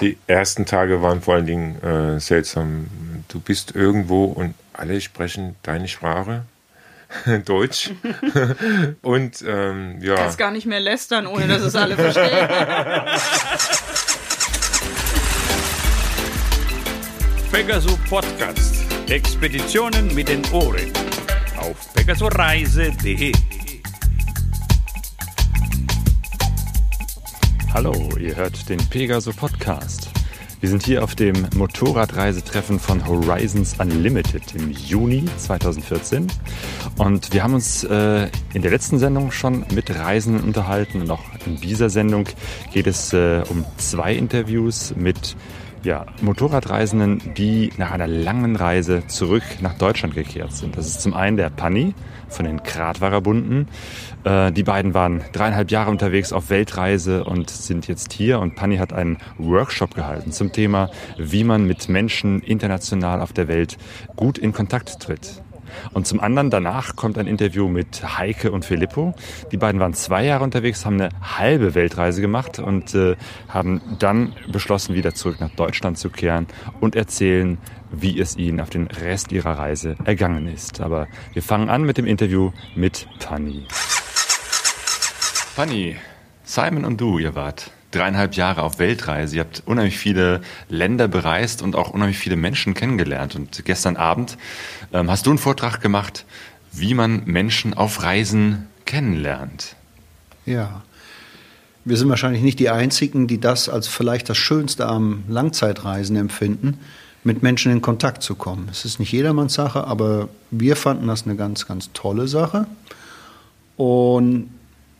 Die ersten Tage waren vor allen Dingen äh, seltsam. Du bist irgendwo und alle sprechen deine Sprache. Deutsch. und ähm, ja. Kannst gar nicht mehr lästern, ohne dass es alle verstehen. Pegasus Podcast. Expeditionen mit den Ohren. Auf pegasoreise.de. Hallo, ihr hört den Pegaso Podcast. Wir sind hier auf dem Motorradreisetreffen von Horizons Unlimited im Juni 2014 und wir haben uns äh, in der letzten Sendung schon mit Reisenden unterhalten und auch in dieser Sendung geht es äh, um zwei Interviews mit ja, Motorradreisenden, die nach einer langen Reise zurück nach Deutschland gekehrt sind. Das ist zum einen der Panni von den Kratwarerbunden. Äh, die beiden waren dreieinhalb Jahre unterwegs auf Weltreise und sind jetzt hier. Und Panni hat einen Workshop gehalten zum Thema, wie man mit Menschen international auf der Welt gut in Kontakt tritt. Und zum anderen danach kommt ein Interview mit Heike und Filippo. Die beiden waren zwei Jahre unterwegs, haben eine halbe Weltreise gemacht und äh, haben dann beschlossen, wieder zurück nach Deutschland zu kehren und erzählen, wie es ihnen auf den Rest ihrer Reise ergangen ist. Aber wir fangen an mit dem Interview mit Fanny. Fanny, Simon und du, ihr wart dreieinhalb Jahre auf Weltreise. Ihr habt unheimlich viele Länder bereist und auch unheimlich viele Menschen kennengelernt. Und gestern Abend ähm, hast du einen Vortrag gemacht, wie man Menschen auf Reisen kennenlernt. Ja. Wir sind wahrscheinlich nicht die Einzigen, die das als vielleicht das Schönste am Langzeitreisen empfinden, mit Menschen in Kontakt zu kommen. Es ist nicht jedermanns Sache, aber wir fanden das eine ganz, ganz tolle Sache. Und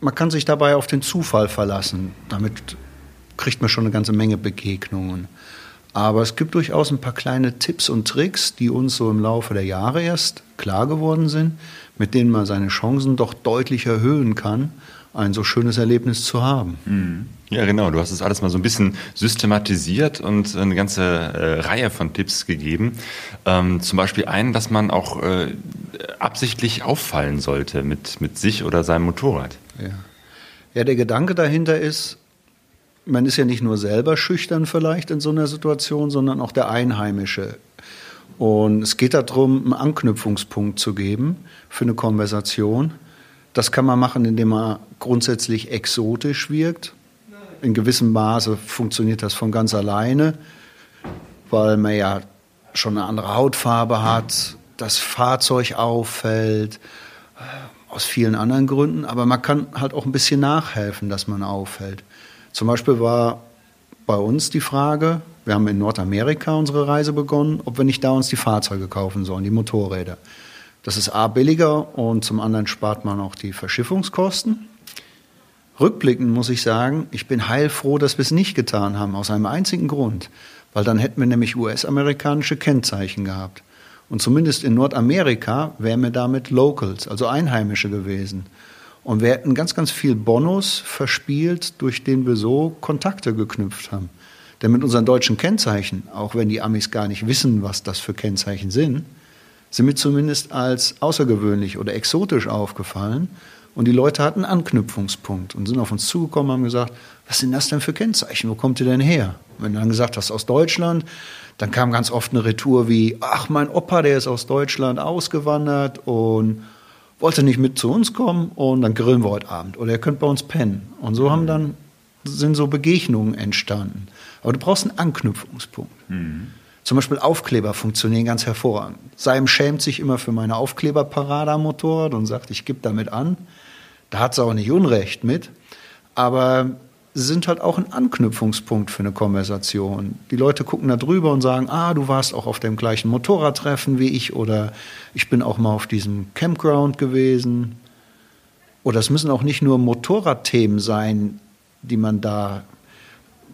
man kann sich dabei auf den Zufall verlassen. Damit kriegt man schon eine ganze Menge Begegnungen. Aber es gibt durchaus ein paar kleine Tipps und Tricks, die uns so im Laufe der Jahre erst klar geworden sind, mit denen man seine Chancen doch deutlich erhöhen kann, ein so schönes Erlebnis zu haben. Mhm. Ja, genau. Du hast es alles mal so ein bisschen systematisiert und eine ganze äh, Reihe von Tipps gegeben. Ähm, zum Beispiel einen, dass man auch äh, absichtlich auffallen sollte mit, mit sich oder seinem Motorrad. Ja. ja, der Gedanke dahinter ist, man ist ja nicht nur selber schüchtern vielleicht in so einer Situation, sondern auch der Einheimische. Und es geht darum, einen Anknüpfungspunkt zu geben für eine Konversation. Das kann man machen, indem man grundsätzlich exotisch wirkt in gewissem Maße funktioniert das von ganz alleine, weil man ja schon eine andere Hautfarbe hat, das Fahrzeug auffällt, aus vielen anderen Gründen, aber man kann halt auch ein bisschen nachhelfen, dass man auffällt. Zum Beispiel war bei uns die Frage, wir haben in Nordamerika unsere Reise begonnen, ob wir nicht da uns die Fahrzeuge kaufen sollen, die Motorräder. Das ist A billiger und zum anderen spart man auch die Verschiffungskosten. Rückblickend muss ich sagen, ich bin heilfroh, dass wir es nicht getan haben, aus einem einzigen Grund. Weil dann hätten wir nämlich US-amerikanische Kennzeichen gehabt. Und zumindest in Nordamerika wären wir damit Locals, also Einheimische gewesen. Und wir hätten ganz, ganz viel Bonus verspielt, durch den wir so Kontakte geknüpft haben. Denn mit unseren deutschen Kennzeichen, auch wenn die Amis gar nicht wissen, was das für Kennzeichen sind, sind wir zumindest als außergewöhnlich oder exotisch aufgefallen und die Leute hatten einen Anknüpfungspunkt und sind auf uns zugekommen und haben gesagt, was sind das denn für Kennzeichen? Wo kommt ihr denn her? Wenn du dann gesagt hast, aus Deutschland, dann kam ganz oft eine Retour wie, ach, mein Opa, der ist aus Deutschland ausgewandert und wollte nicht mit zu uns kommen und dann grillen wir heute Abend oder ihr könnt bei uns pennen. Und so haben dann, sind so Begegnungen entstanden. Aber du brauchst einen Anknüpfungspunkt. Mhm. Zum Beispiel Aufkleber funktionieren ganz hervorragend. Seim schämt sich immer für meine Aufkleberparade am Motorrad und sagt, ich gebe damit an. Da hat sie auch nicht Unrecht mit. Aber sind halt auch ein Anknüpfungspunkt für eine Konversation. Die Leute gucken da drüber und sagen, ah, du warst auch auf dem gleichen Motorradtreffen wie ich oder ich bin auch mal auf diesem Campground gewesen. Oder es müssen auch nicht nur Motorradthemen sein, die man da,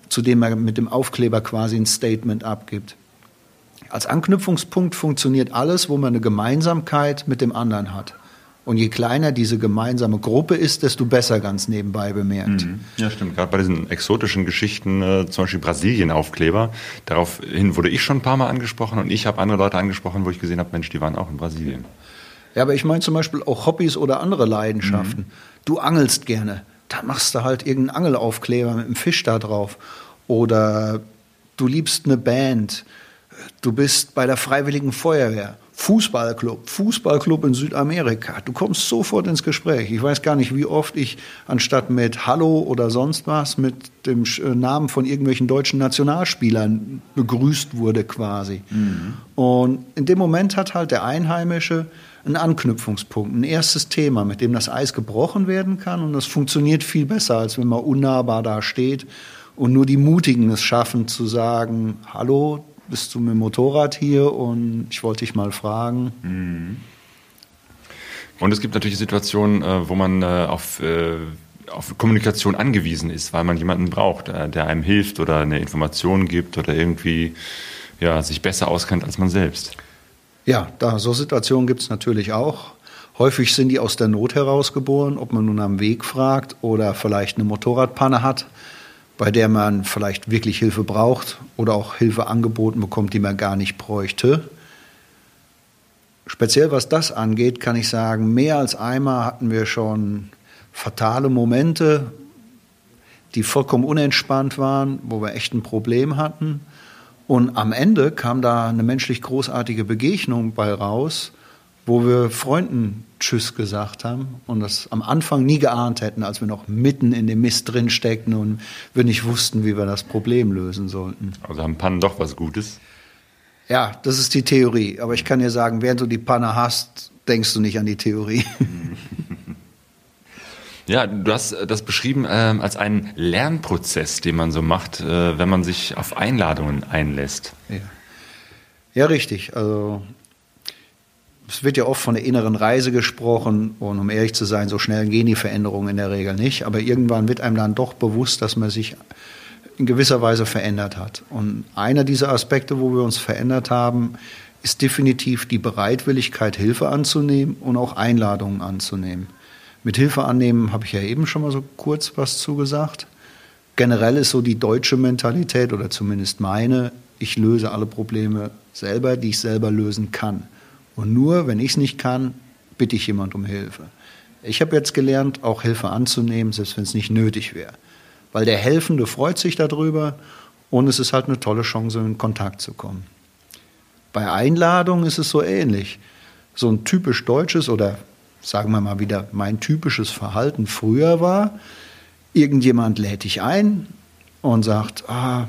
zu denen man mit dem Aufkleber quasi ein Statement abgibt. Als Anknüpfungspunkt funktioniert alles, wo man eine Gemeinsamkeit mit dem anderen hat. Und je kleiner diese gemeinsame Gruppe ist, desto besser ganz nebenbei bemerkt. Mhm. Ja, stimmt. Gerade bei diesen exotischen Geschichten, äh, zum Beispiel Brasilien-Aufkleber, daraufhin wurde ich schon ein paar Mal angesprochen und ich habe andere Leute angesprochen, wo ich gesehen habe, Mensch, die waren auch in Brasilien. Ja, aber ich meine zum Beispiel auch Hobbys oder andere Leidenschaften. Mhm. Du angelst gerne, da machst du halt irgendeinen Angelaufkleber mit einem Fisch da drauf. Oder du liebst eine Band, du bist bei der Freiwilligen Feuerwehr, Fußballclub, Fußballclub in Südamerika. Du kommst sofort ins Gespräch. Ich weiß gar nicht, wie oft ich anstatt mit Hallo oder sonst was mit dem äh, Namen von irgendwelchen deutschen Nationalspielern begrüßt wurde quasi. Mhm. Und in dem Moment hat halt der Einheimische einen Anknüpfungspunkt, ein erstes Thema, mit dem das Eis gebrochen werden kann. Und das funktioniert viel besser, als wenn man unnahbar da steht und nur die Mutigen es schaffen zu sagen, hallo, bist du mit dem Motorrad hier und ich wollte dich mal fragen. Mhm. Und es gibt natürlich Situationen, äh, wo man äh, auf, äh, auf Kommunikation angewiesen ist, weil man jemanden braucht, der einem hilft oder eine Information gibt oder irgendwie ja, sich besser auskennt als man selbst. Ja, da, so Situationen gibt es natürlich auch. Häufig sind die aus der Not herausgeboren, ob man nun am Weg fragt oder vielleicht eine Motorradpanne hat bei der man vielleicht wirklich Hilfe braucht oder auch Hilfe angeboten bekommt, die man gar nicht bräuchte. Speziell was das angeht, kann ich sagen, mehr als einmal hatten wir schon fatale Momente, die vollkommen unentspannt waren, wo wir echt ein Problem hatten. Und am Ende kam da eine menschlich großartige Begegnung bei raus, wo wir Freunden Tschüss gesagt haben und das am Anfang nie geahnt hätten, als wir noch mitten in dem Mist drin steckten und wir nicht wussten, wie wir das Problem lösen sollten. Also haben Pannen doch was Gutes? Ja, das ist die Theorie. Aber ich kann dir sagen, während du die Panne hast, denkst du nicht an die Theorie. Ja, du hast das beschrieben äh, als einen Lernprozess, den man so macht, äh, wenn man sich auf Einladungen einlässt. Ja, ja richtig. Also es wird ja oft von der inneren Reise gesprochen und um ehrlich zu sein, so schnell gehen die Veränderungen in der Regel nicht. Aber irgendwann wird einem dann doch bewusst, dass man sich in gewisser Weise verändert hat. Und einer dieser Aspekte, wo wir uns verändert haben, ist definitiv die Bereitwilligkeit, Hilfe anzunehmen und auch Einladungen anzunehmen. Mit Hilfe annehmen habe ich ja eben schon mal so kurz was zugesagt. Generell ist so die deutsche Mentalität oder zumindest meine, ich löse alle Probleme selber, die ich selber lösen kann. Und nur, wenn ich es nicht kann, bitte ich jemand um Hilfe. Ich habe jetzt gelernt, auch Hilfe anzunehmen, selbst wenn es nicht nötig wäre. Weil der Helfende freut sich darüber und es ist halt eine tolle Chance, in Kontakt zu kommen. Bei Einladungen ist es so ähnlich. So ein typisch deutsches oder sagen wir mal wieder mein typisches Verhalten früher war, irgendjemand lädt dich ein und sagt, ah,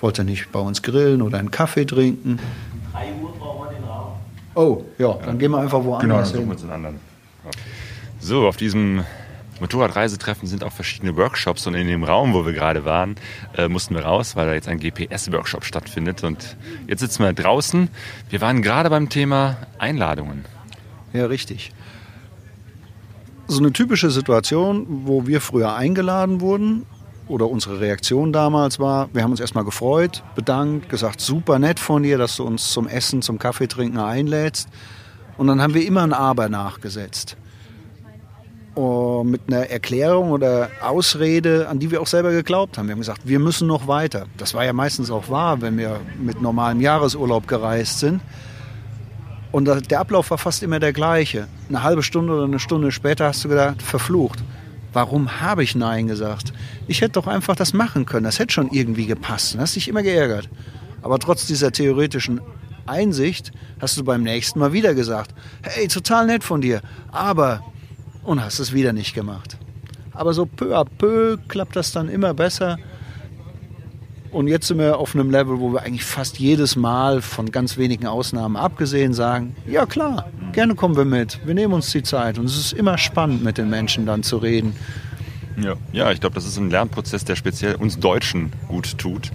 wollt ihr nicht bei uns grillen oder einen Kaffee trinken? 3 Uhr Oh, ja, dann gehen wir einfach woanders genau, dann suchen wir uns einen anderen. So, auf diesem Motorradreisetreffen sind auch verschiedene Workshops und in dem Raum, wo wir gerade waren, äh, mussten wir raus, weil da jetzt ein GPS-Workshop stattfindet. Und jetzt sitzen wir draußen. Wir waren gerade beim Thema Einladungen. Ja, richtig. So eine typische Situation, wo wir früher eingeladen wurden oder unsere Reaktion damals war, wir haben uns erstmal gefreut, bedankt, gesagt, super nett von dir, dass du uns zum Essen, zum Kaffeetrinken einlädst. Und dann haben wir immer ein Aber nachgesetzt. Und mit einer Erklärung oder Ausrede, an die wir auch selber geglaubt haben. Wir haben gesagt, wir müssen noch weiter. Das war ja meistens auch wahr, wenn wir mit normalem Jahresurlaub gereist sind. Und der Ablauf war fast immer der gleiche. Eine halbe Stunde oder eine Stunde später hast du gedacht, verflucht. Warum habe ich Nein gesagt? Ich hätte doch einfach das machen können. Das hätte schon irgendwie gepasst. Du hast dich immer geärgert. Aber trotz dieser theoretischen Einsicht hast du beim nächsten Mal wieder gesagt, hey, total nett von dir, aber und hast es wieder nicht gemacht. Aber so peu à peu klappt das dann immer besser und jetzt sind wir auf einem Level, wo wir eigentlich fast jedes Mal von ganz wenigen Ausnahmen abgesehen sagen, ja klar, gerne kommen wir mit, wir nehmen uns die Zeit. Und es ist immer spannend, mit den Menschen dann zu reden. Ja, ja ich glaube, das ist ein Lernprozess, der speziell uns Deutschen gut tut.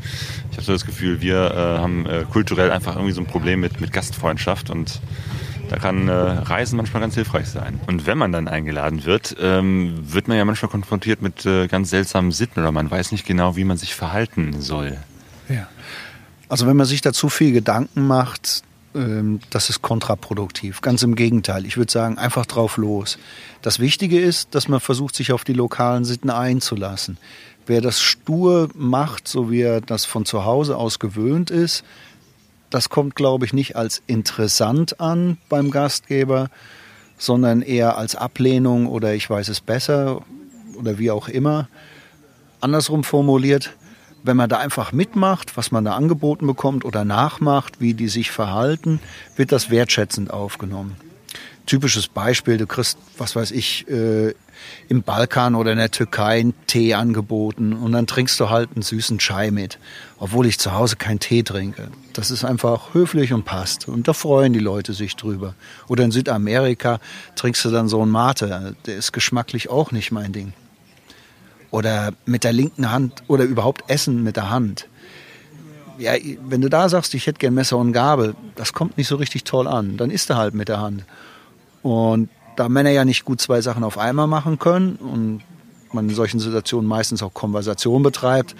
Ich habe so das Gefühl, wir äh, haben äh, kulturell einfach irgendwie so ein Problem mit, mit Gastfreundschaft und da kann äh, Reisen manchmal ganz hilfreich sein. Und wenn man dann eingeladen wird, ähm, wird man ja manchmal konfrontiert mit äh, ganz seltsamen Sitten oder man weiß nicht genau, wie man sich verhalten soll. Ja. Also wenn man sich da zu viel Gedanken macht, ähm, das ist kontraproduktiv. Ganz im Gegenteil. Ich würde sagen, einfach drauf los. Das Wichtige ist, dass man versucht, sich auf die lokalen Sitten einzulassen. Wer das stur macht, so wie er das von zu Hause aus gewöhnt ist, das kommt, glaube ich, nicht als interessant an beim Gastgeber, sondern eher als Ablehnung oder ich weiß es besser oder wie auch immer. Andersrum formuliert, wenn man da einfach mitmacht, was man da angeboten bekommt oder nachmacht, wie die sich verhalten, wird das wertschätzend aufgenommen. Typisches Beispiel, du kriegst, was weiß ich, äh, im Balkan oder in der Türkei einen Tee angeboten und dann trinkst du halt einen süßen Chai mit, obwohl ich zu Hause keinen Tee trinke. Das ist einfach höflich und passt und da freuen die Leute sich drüber. Oder in Südamerika trinkst du dann so einen Mate, der ist geschmacklich auch nicht mein Ding oder mit der linken Hand oder überhaupt Essen mit der Hand. Ja, wenn du da sagst, ich hätte gern Messer und Gabel, das kommt nicht so richtig toll an. Dann isst er halt mit der Hand. Und da Männer ja nicht gut zwei Sachen auf einmal machen können und man in solchen Situationen meistens auch Konversation betreibt,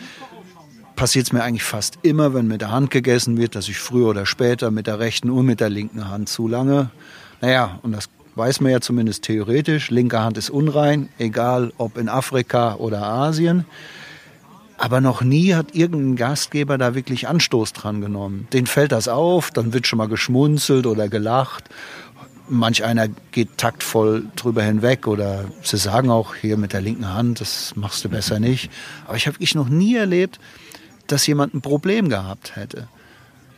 passiert es mir eigentlich fast immer, wenn mit der Hand gegessen wird, dass ich früher oder später mit der rechten und mit der linken Hand zu lange. Naja, und das weiß man ja zumindest theoretisch, linke Hand ist unrein, egal ob in Afrika oder Asien. Aber noch nie hat irgendein Gastgeber da wirklich Anstoß dran genommen. Den fällt das auf, dann wird schon mal geschmunzelt oder gelacht. Manch einer geht taktvoll drüber hinweg oder sie sagen auch hier mit der linken Hand, das machst du besser nicht. Aber ich habe ich noch nie erlebt, dass jemand ein Problem gehabt hätte.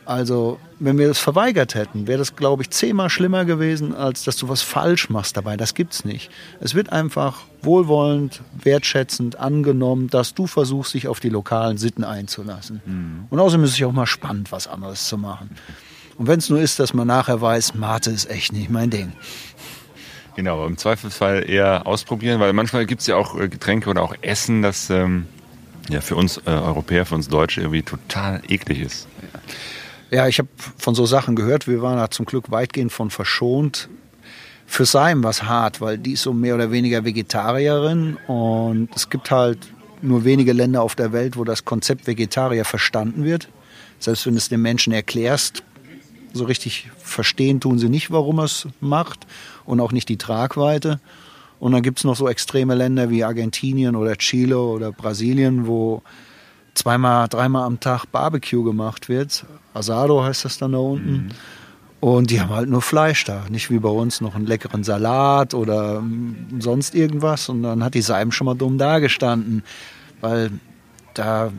Also, wenn wir das verweigert hätten, wäre das, glaube ich, zehnmal schlimmer gewesen, als dass du was falsch machst dabei. Das gibt's nicht. Es wird einfach wohlwollend, wertschätzend angenommen, dass du versuchst, dich auf die lokalen Sitten einzulassen. Mhm. Und außerdem ist es ja auch mal spannend, was anderes zu machen. Und wenn es nur ist, dass man nachher weiß, Mate ist echt nicht mein Ding. Genau, im Zweifelsfall eher ausprobieren, weil manchmal gibt es ja auch äh, Getränke oder auch Essen, das ähm, ja für uns äh, Europäer, für uns Deutsche irgendwie total eklig ist. Ja. Ich habe von so Sachen gehört. Wir waren da zum Glück weitgehend von verschont. Für Saim war es hart, weil die ist so mehr oder weniger Vegetarierin und es gibt halt nur wenige Länder auf der Welt, wo das Konzept Vegetarier verstanden wird. Selbst wenn du es den Menschen erklärst, so richtig verstehen tun sie nicht, warum er es macht und auch nicht die Tragweite. Und dann gibt es noch so extreme Länder wie Argentinien oder Chile oder Brasilien, wo zweimal, dreimal am Tag Barbecue gemacht wird. Asado heißt das dann da unten. Mhm. Und die haben halt nur Fleisch da, nicht wie bei uns noch einen leckeren Salat oder mm, sonst irgendwas. Und dann hat die Seim schon mal dumm dagestanden, weil da,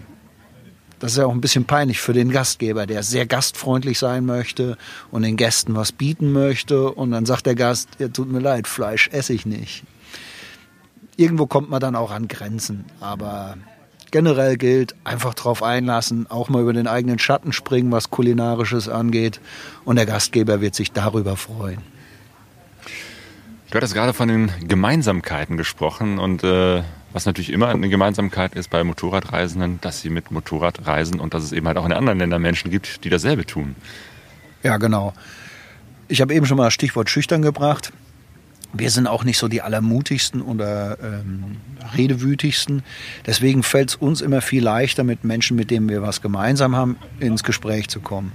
das ist ja auch ein bisschen peinlich für den Gastgeber, der sehr gastfreundlich sein möchte und den Gästen was bieten möchte. Und dann sagt der Gast, ja, tut mir leid, Fleisch esse ich nicht. Irgendwo kommt man dann auch an Grenzen, aber generell gilt, einfach drauf einlassen, auch mal über den eigenen Schatten springen, was kulinarisches angeht. Und der Gastgeber wird sich darüber freuen. Du hattest gerade von den Gemeinsamkeiten gesprochen und äh, was natürlich immer eine Gemeinsamkeit ist bei Motorradreisenden, dass sie mit Motorrad reisen und dass es eben halt auch in anderen Ländern Menschen gibt, die dasselbe tun. Ja, genau. Ich habe eben schon mal das Stichwort schüchtern gebracht wir sind auch nicht so die allermutigsten oder ähm, redewütigsten. Deswegen fällt es uns immer viel leichter, mit Menschen, mit denen wir was gemeinsam haben, ins Gespräch zu kommen.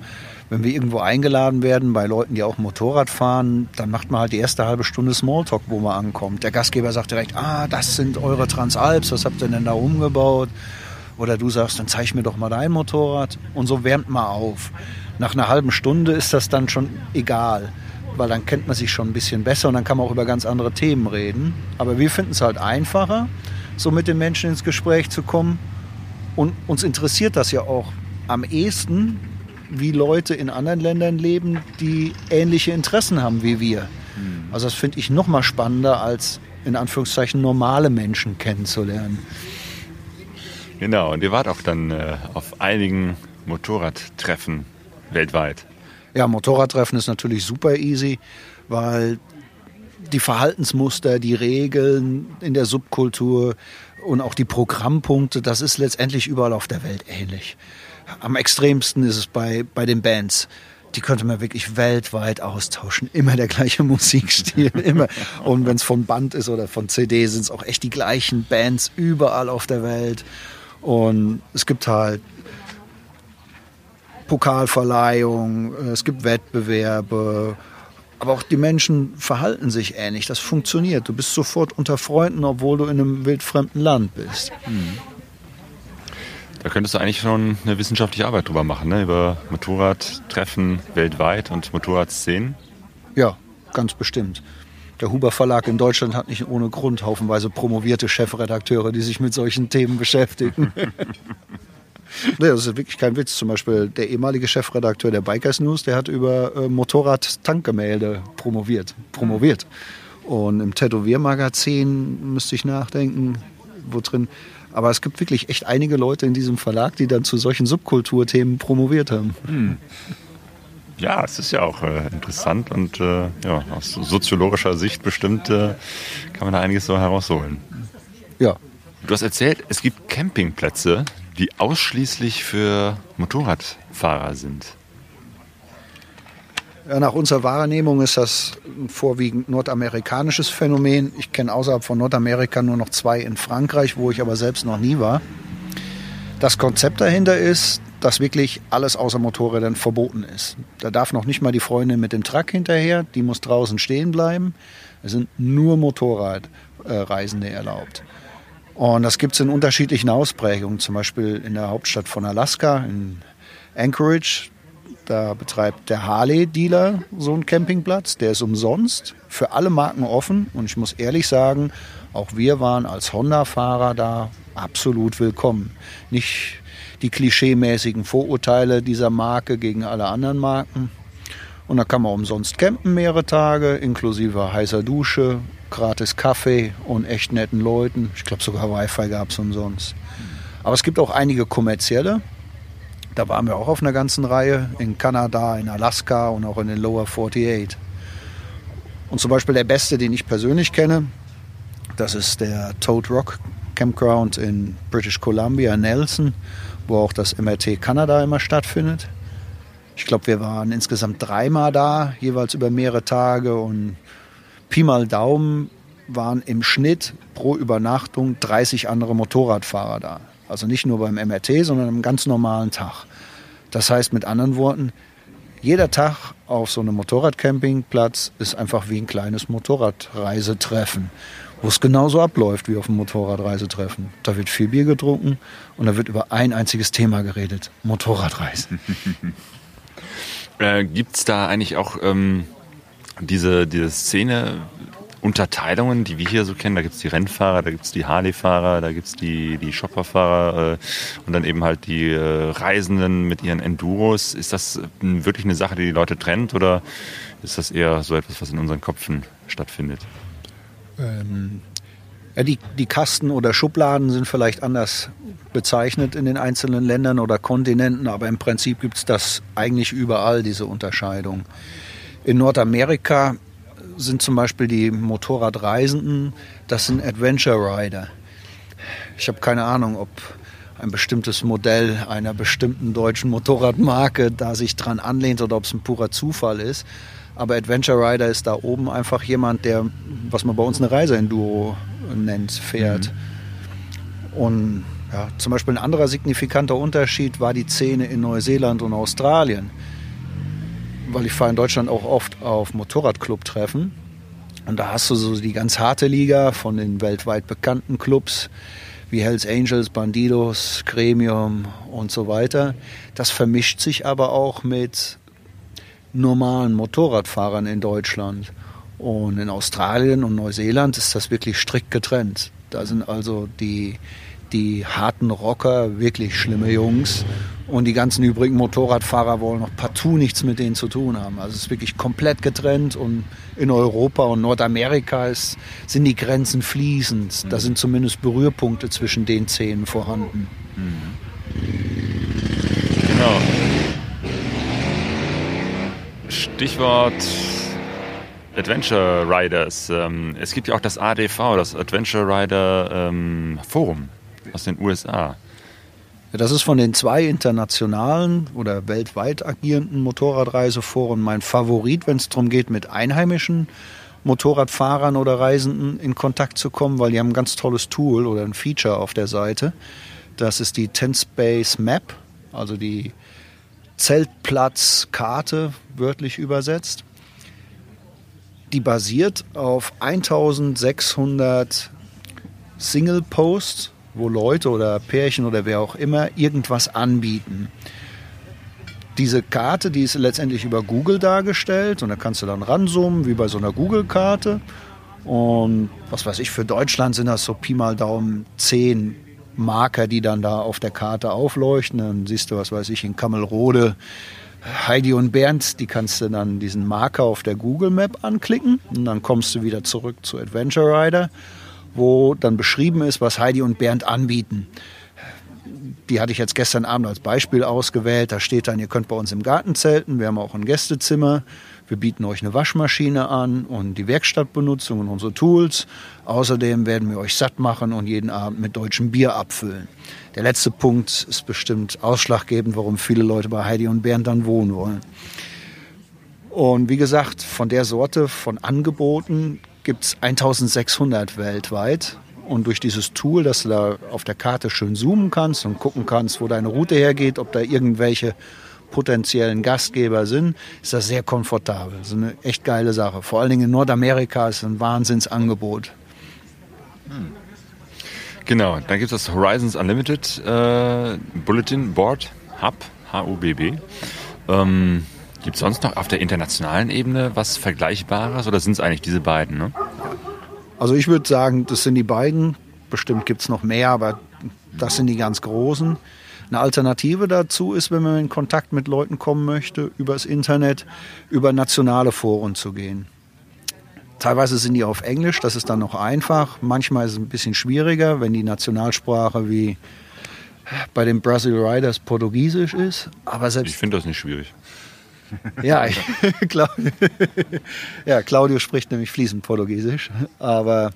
Wenn wir irgendwo eingeladen werden bei Leuten, die auch Motorrad fahren, dann macht man halt die erste halbe Stunde Smalltalk, wo man ankommt. Der Gastgeber sagt direkt, ah, das sind eure Transalps, was habt ihr denn da umgebaut? Oder du sagst, dann zeig mir doch mal dein Motorrad. Und so wärmt man auf. Nach einer halben Stunde ist das dann schon egal weil dann kennt man sich schon ein bisschen besser und dann kann man auch über ganz andere Themen reden. Aber wir finden es halt einfacher, so mit den Menschen ins Gespräch zu kommen. Und uns interessiert das ja auch am ehesten, wie Leute in anderen Ländern leben, die ähnliche Interessen haben wie wir. Hm. Also das finde ich noch mal spannender, als in Anführungszeichen normale Menschen kennenzulernen. Genau, und ihr wart auch dann äh, auf einigen Motorradtreffen weltweit. Ja, Motorradtreffen ist natürlich super easy, weil die Verhaltensmuster, die Regeln in der Subkultur und auch die Programmpunkte, das ist letztendlich überall auf der Welt ähnlich. Am extremsten ist es bei, bei den Bands. Die könnte man wirklich weltweit austauschen. Immer der gleiche Musikstil, immer. Und wenn es von Band ist oder von CD, sind es auch echt die gleichen Bands überall auf der Welt. Und es gibt halt Pokalverleihung, äh, es gibt Wettbewerbe. Aber auch die Menschen verhalten sich ähnlich. Das funktioniert. Du bist sofort unter Freunden, obwohl du in einem wildfremden Land bist. Hm. Da könntest du eigentlich schon eine wissenschaftliche Arbeit drüber machen, ne? über Motorradtreffen weltweit und Motorradszenen. Ja, ganz bestimmt. Der Huber Verlag in Deutschland hat nicht ohne Grund haufenweise promovierte Chefredakteure, die sich mit solchen Themen beschäftigen. Nee, das ist wirklich kein Witz. Zum Beispiel der ehemalige Chefredakteur der Bikers News, der hat über äh, Motorrad-Tankgemälde promoviert. promoviert. Und im Tätowiermagazin müsste ich nachdenken, wo drin. Aber es gibt wirklich echt einige Leute in diesem Verlag, die dann zu solchen Subkulturthemen promoviert haben. Ja, es ist ja auch äh, interessant und äh, ja, aus soziologischer Sicht bestimmt äh, kann man da einiges so herausholen. Ja, Du hast erzählt, es gibt Campingplätze, die ausschließlich für Motorradfahrer sind. Ja, nach unserer Wahrnehmung ist das ein vorwiegend nordamerikanisches Phänomen. Ich kenne außerhalb von Nordamerika nur noch zwei in Frankreich, wo ich aber selbst noch nie war. Das Konzept dahinter ist, dass wirklich alles außer Motorrädern verboten ist. Da darf noch nicht mal die Freundin mit dem Truck hinterher, die muss draußen stehen bleiben. Es sind nur Motorradreisende erlaubt. Und das gibt es in unterschiedlichen Ausprägungen, zum Beispiel in der Hauptstadt von Alaska, in Anchorage. Da betreibt der Harley-Dealer so einen Campingplatz. Der ist umsonst, für alle Marken offen. Und ich muss ehrlich sagen, auch wir waren als Honda-Fahrer da absolut willkommen. Nicht die klischeemäßigen Vorurteile dieser Marke gegen alle anderen Marken. Und da kann man umsonst campen mehrere Tage, inklusive heißer Dusche, gratis Kaffee und echt netten Leuten. Ich glaube sogar Wi-Fi gab es umsonst. Aber es gibt auch einige kommerzielle. Da waren wir auch auf einer ganzen Reihe. In Kanada, in Alaska und auch in den Lower 48. Und zum Beispiel der beste, den ich persönlich kenne, das ist der Toad Rock Campground in British Columbia, Nelson, wo auch das MRT Kanada immer stattfindet. Ich glaube, wir waren insgesamt dreimal da, jeweils über mehrere Tage und Pi mal Daumen waren im Schnitt pro Übernachtung 30 andere Motorradfahrer da. Also nicht nur beim MRT, sondern am ganz normalen Tag. Das heißt mit anderen Worten, jeder Tag auf so einem Motorradcampingplatz ist einfach wie ein kleines Motorradreisetreffen, wo es genauso abläuft wie auf einem Motorradreisetreffen. Da wird viel Bier getrunken und da wird über ein einziges Thema geredet, Motorradreisen. Äh, Gibt es da eigentlich auch ähm, diese, diese Szene, Unterteilungen, die wir hier so kennen? Da gibt es die Rennfahrer, da gibt es die Harley-Fahrer, da gibt es die, die Shopperfahrer äh, und dann eben halt die äh, Reisenden mit ihren Enduros. Ist das äh, wirklich eine Sache, die die Leute trennt oder ist das eher so etwas, was in unseren Köpfen stattfindet? Ähm, ja, die, die Kasten oder Schubladen sind vielleicht anders bezeichnet in den einzelnen Ländern oder Kontinenten, aber im Prinzip gibt es das eigentlich überall, diese Unterscheidung. In Nordamerika sind zum Beispiel die Motorradreisenden, das sind Adventure Rider. Ich habe keine Ahnung, ob ein bestimmtes Modell einer bestimmten deutschen Motorradmarke da sich dran anlehnt oder ob es ein purer Zufall ist. Aber Adventure Rider ist da oben einfach jemand, der, was man bei uns eine Reiseenduro nennt, fährt. Und ja, zum Beispiel ein anderer signifikanter Unterschied war die Szene in Neuseeland und Australien. Weil ich fahre in Deutschland auch oft auf Motorradclub-Treffen. Und da hast du so die ganz harte Liga von den weltweit bekannten Clubs wie Hells Angels, Bandidos, Gremium und so weiter. Das vermischt sich aber auch mit normalen Motorradfahrern in Deutschland. Und in Australien und Neuseeland ist das wirklich strikt getrennt. Da sind also die, die harten Rocker wirklich schlimme Jungs. Und die ganzen übrigen Motorradfahrer wollen noch partout nichts mit denen zu tun haben. Also es ist wirklich komplett getrennt und in Europa und Nordamerika ist, sind die Grenzen fließend. Da sind zumindest Berührpunkte zwischen den Szenen vorhanden. Genau. Stichwort Adventure Riders. Ähm, es gibt ja auch das ADV, das Adventure Rider ähm, Forum aus den USA. Das ist von den zwei internationalen oder weltweit agierenden Motorradreiseforen mein Favorit, wenn es darum geht, mit einheimischen Motorradfahrern oder Reisenden in Kontakt zu kommen, weil die haben ein ganz tolles Tool oder ein Feature auf der Seite. Das ist die Tenspace Map, also die Zeltplatzkarte, wörtlich übersetzt. Die basiert auf 1600 Single-Posts, wo Leute oder Pärchen oder wer auch immer irgendwas anbieten. Diese Karte, die ist letztendlich über Google dargestellt und da kannst du dann ranzoomen, wie bei so einer Google-Karte. Und was weiß ich, für Deutschland sind das so Pi mal Daumen 10 Marker, die dann da auf der Karte aufleuchten. Dann siehst du, was weiß ich, in Kammelrode Heidi und Bernd, die kannst du dann diesen Marker auf der Google Map anklicken und dann kommst du wieder zurück zu Adventure Rider, wo dann beschrieben ist, was Heidi und Bernd anbieten. Die hatte ich jetzt gestern Abend als Beispiel ausgewählt. Da steht dann, ihr könnt bei uns im Garten zelten. Wir haben auch ein Gästezimmer. Wir bieten euch eine Waschmaschine an und die Werkstattbenutzung und unsere Tools. Außerdem werden wir euch satt machen und jeden Abend mit deutschem Bier abfüllen. Der letzte Punkt ist bestimmt ausschlaggebend, warum viele Leute bei Heidi und Bernd dann wohnen wollen. Und wie gesagt, von der Sorte von Angeboten gibt es 1600 weltweit. Und durch dieses Tool, dass du da auf der Karte schön zoomen kannst und gucken kannst, wo deine Route hergeht, ob da irgendwelche potenziellen Gastgeber sind, ist das sehr komfortabel. Das ist eine echt geile Sache. Vor allen Dingen in Nordamerika ist ein Wahnsinnsangebot. Hm. Genau, dann gibt es das Horizons Unlimited äh, Bulletin Board Hub, H-U-B-B. Ähm, gibt es sonst noch auf der internationalen Ebene was Vergleichbares oder sind es eigentlich diese beiden? Ne? Also ich würde sagen, das sind die beiden. Bestimmt gibt es noch mehr, aber das sind die ganz großen. Eine Alternative dazu ist, wenn man in Kontakt mit Leuten kommen möchte, übers Internet, über nationale Foren zu gehen. Teilweise sind die auf Englisch, das ist dann noch einfach. Manchmal ist es ein bisschen schwieriger, wenn die Nationalsprache wie bei den Brazil Riders Portugiesisch ist. Aber selbst ich finde das nicht schwierig. Ja, ja, Claudio spricht nämlich fließend Portugiesisch. Aber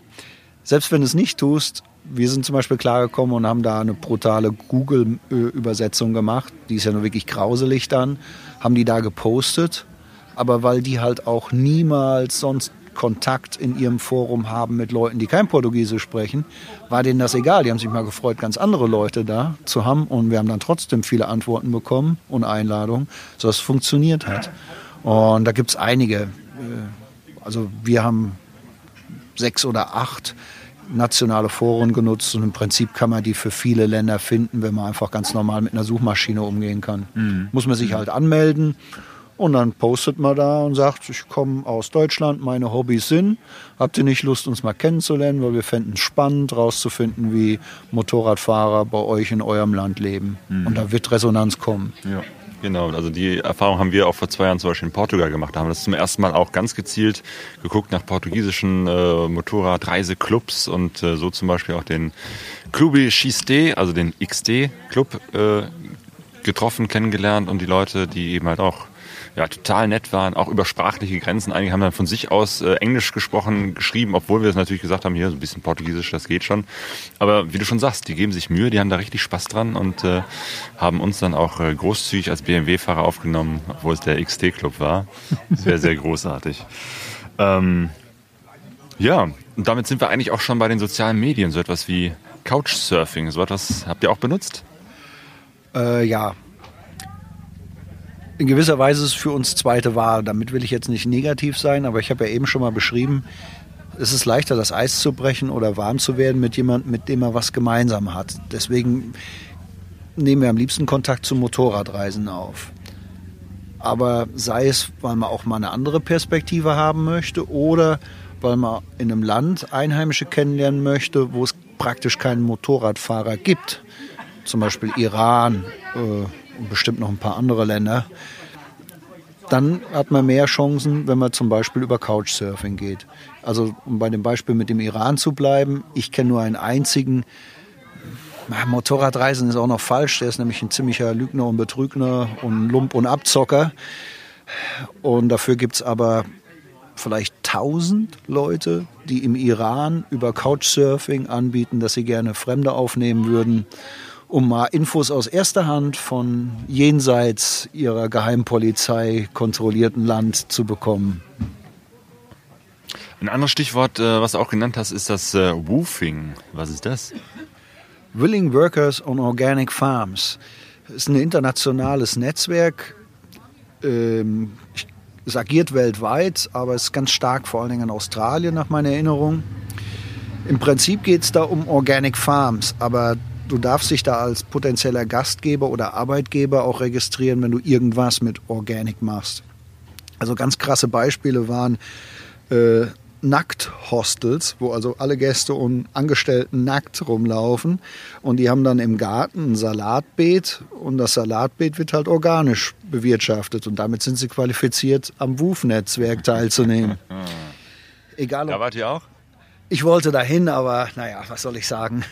selbst wenn du es nicht tust, wir sind zum Beispiel klargekommen und haben da eine brutale Google-Übersetzung gemacht. Die ist ja nur wirklich grauselig dann. Haben die da gepostet. Aber weil die halt auch niemals sonst Kontakt in ihrem Forum haben mit Leuten, die kein Portugiesisch sprechen, war denen das egal. Die haben sich mal gefreut, ganz andere Leute da zu haben. Und wir haben dann trotzdem viele Antworten bekommen und Einladungen, sodass es funktioniert hat. Und da gibt es einige. Äh, also wir haben sechs oder acht nationale Foren genutzt und im Prinzip kann man die für viele Länder finden, wenn man einfach ganz normal mit einer Suchmaschine umgehen kann. Mhm. Muss man sich halt anmelden und dann postet man da und sagt, ich komme aus Deutschland, meine Hobbys sind. Habt ihr nicht Lust, uns mal kennenzulernen? Weil wir fänden es spannend, rauszufinden, wie Motorradfahrer bei euch in eurem Land leben. Mhm. Und da wird Resonanz kommen. Ja. Genau, also die Erfahrung haben wir auch vor zwei Jahren zum Beispiel in Portugal gemacht. Da haben wir das zum ersten Mal auch ganz gezielt geguckt nach portugiesischen äh, Motorradreiseclubs und äh, so zum Beispiel auch den Clube XD, also den XD-Club, äh, getroffen, kennengelernt und die Leute, die eben halt auch ja, total nett waren, auch über sprachliche Grenzen. Einige haben dann von sich aus äh, Englisch gesprochen, geschrieben, obwohl wir es natürlich gesagt haben, hier so ein bisschen Portugiesisch, das geht schon. Aber wie du schon sagst, die geben sich Mühe, die haben da richtig Spaß dran und äh, haben uns dann auch äh, großzügig als BMW-Fahrer aufgenommen, obwohl es der XT-Club war. Sehr, sehr großartig. Ähm, ja, und damit sind wir eigentlich auch schon bei den sozialen Medien, so etwas wie Couchsurfing. So etwas habt ihr auch benutzt? Äh, ja, in gewisser Weise ist es für uns zweite Wahl. Damit will ich jetzt nicht negativ sein, aber ich habe ja eben schon mal beschrieben, es ist leichter, das Eis zu brechen oder warm zu werden mit jemandem, mit dem man was gemeinsam hat. Deswegen nehmen wir am liebsten Kontakt zu Motorradreisen auf. Aber sei es, weil man auch mal eine andere Perspektive haben möchte oder weil man in einem Land Einheimische kennenlernen möchte, wo es praktisch keinen Motorradfahrer gibt. Zum Beispiel Iran, äh, und bestimmt noch ein paar andere Länder, dann hat man mehr Chancen, wenn man zum Beispiel über Couchsurfing geht. Also um bei dem Beispiel mit dem Iran zu bleiben, ich kenne nur einen einzigen. Motorradreisen ist auch noch falsch, der ist nämlich ein ziemlicher Lügner und Betrügner und Lump und Abzocker. Und dafür gibt es aber vielleicht tausend Leute, die im Iran über Couchsurfing anbieten, dass sie gerne Fremde aufnehmen würden um mal Infos aus erster Hand von jenseits ihrer Geheimpolizei kontrollierten Land zu bekommen. Ein anderes Stichwort, äh, was du auch genannt hast, ist das äh, Woofing. Was ist das? Willing Workers on Organic Farms. Das ist ein internationales Netzwerk. Ähm, es agiert weltweit, aber es ist ganz stark vor allen Dingen in Australien nach meiner Erinnerung. Im Prinzip geht es da um Organic Farms, aber du darfst dich da als potenzieller Gastgeber oder Arbeitgeber auch registrieren, wenn du irgendwas mit Organic machst. Also ganz krasse Beispiele waren äh, Nackt-Hostels, wo also alle Gäste und Angestellten nackt rumlaufen. Und die haben dann im Garten ein Salatbeet und das Salatbeet wird halt organisch bewirtschaftet. Und damit sind sie qualifiziert, am WUF-Netzwerk teilzunehmen. Egal Da ob wart ihr auch? ich wollte dahin, aber naja, was soll ich sagen?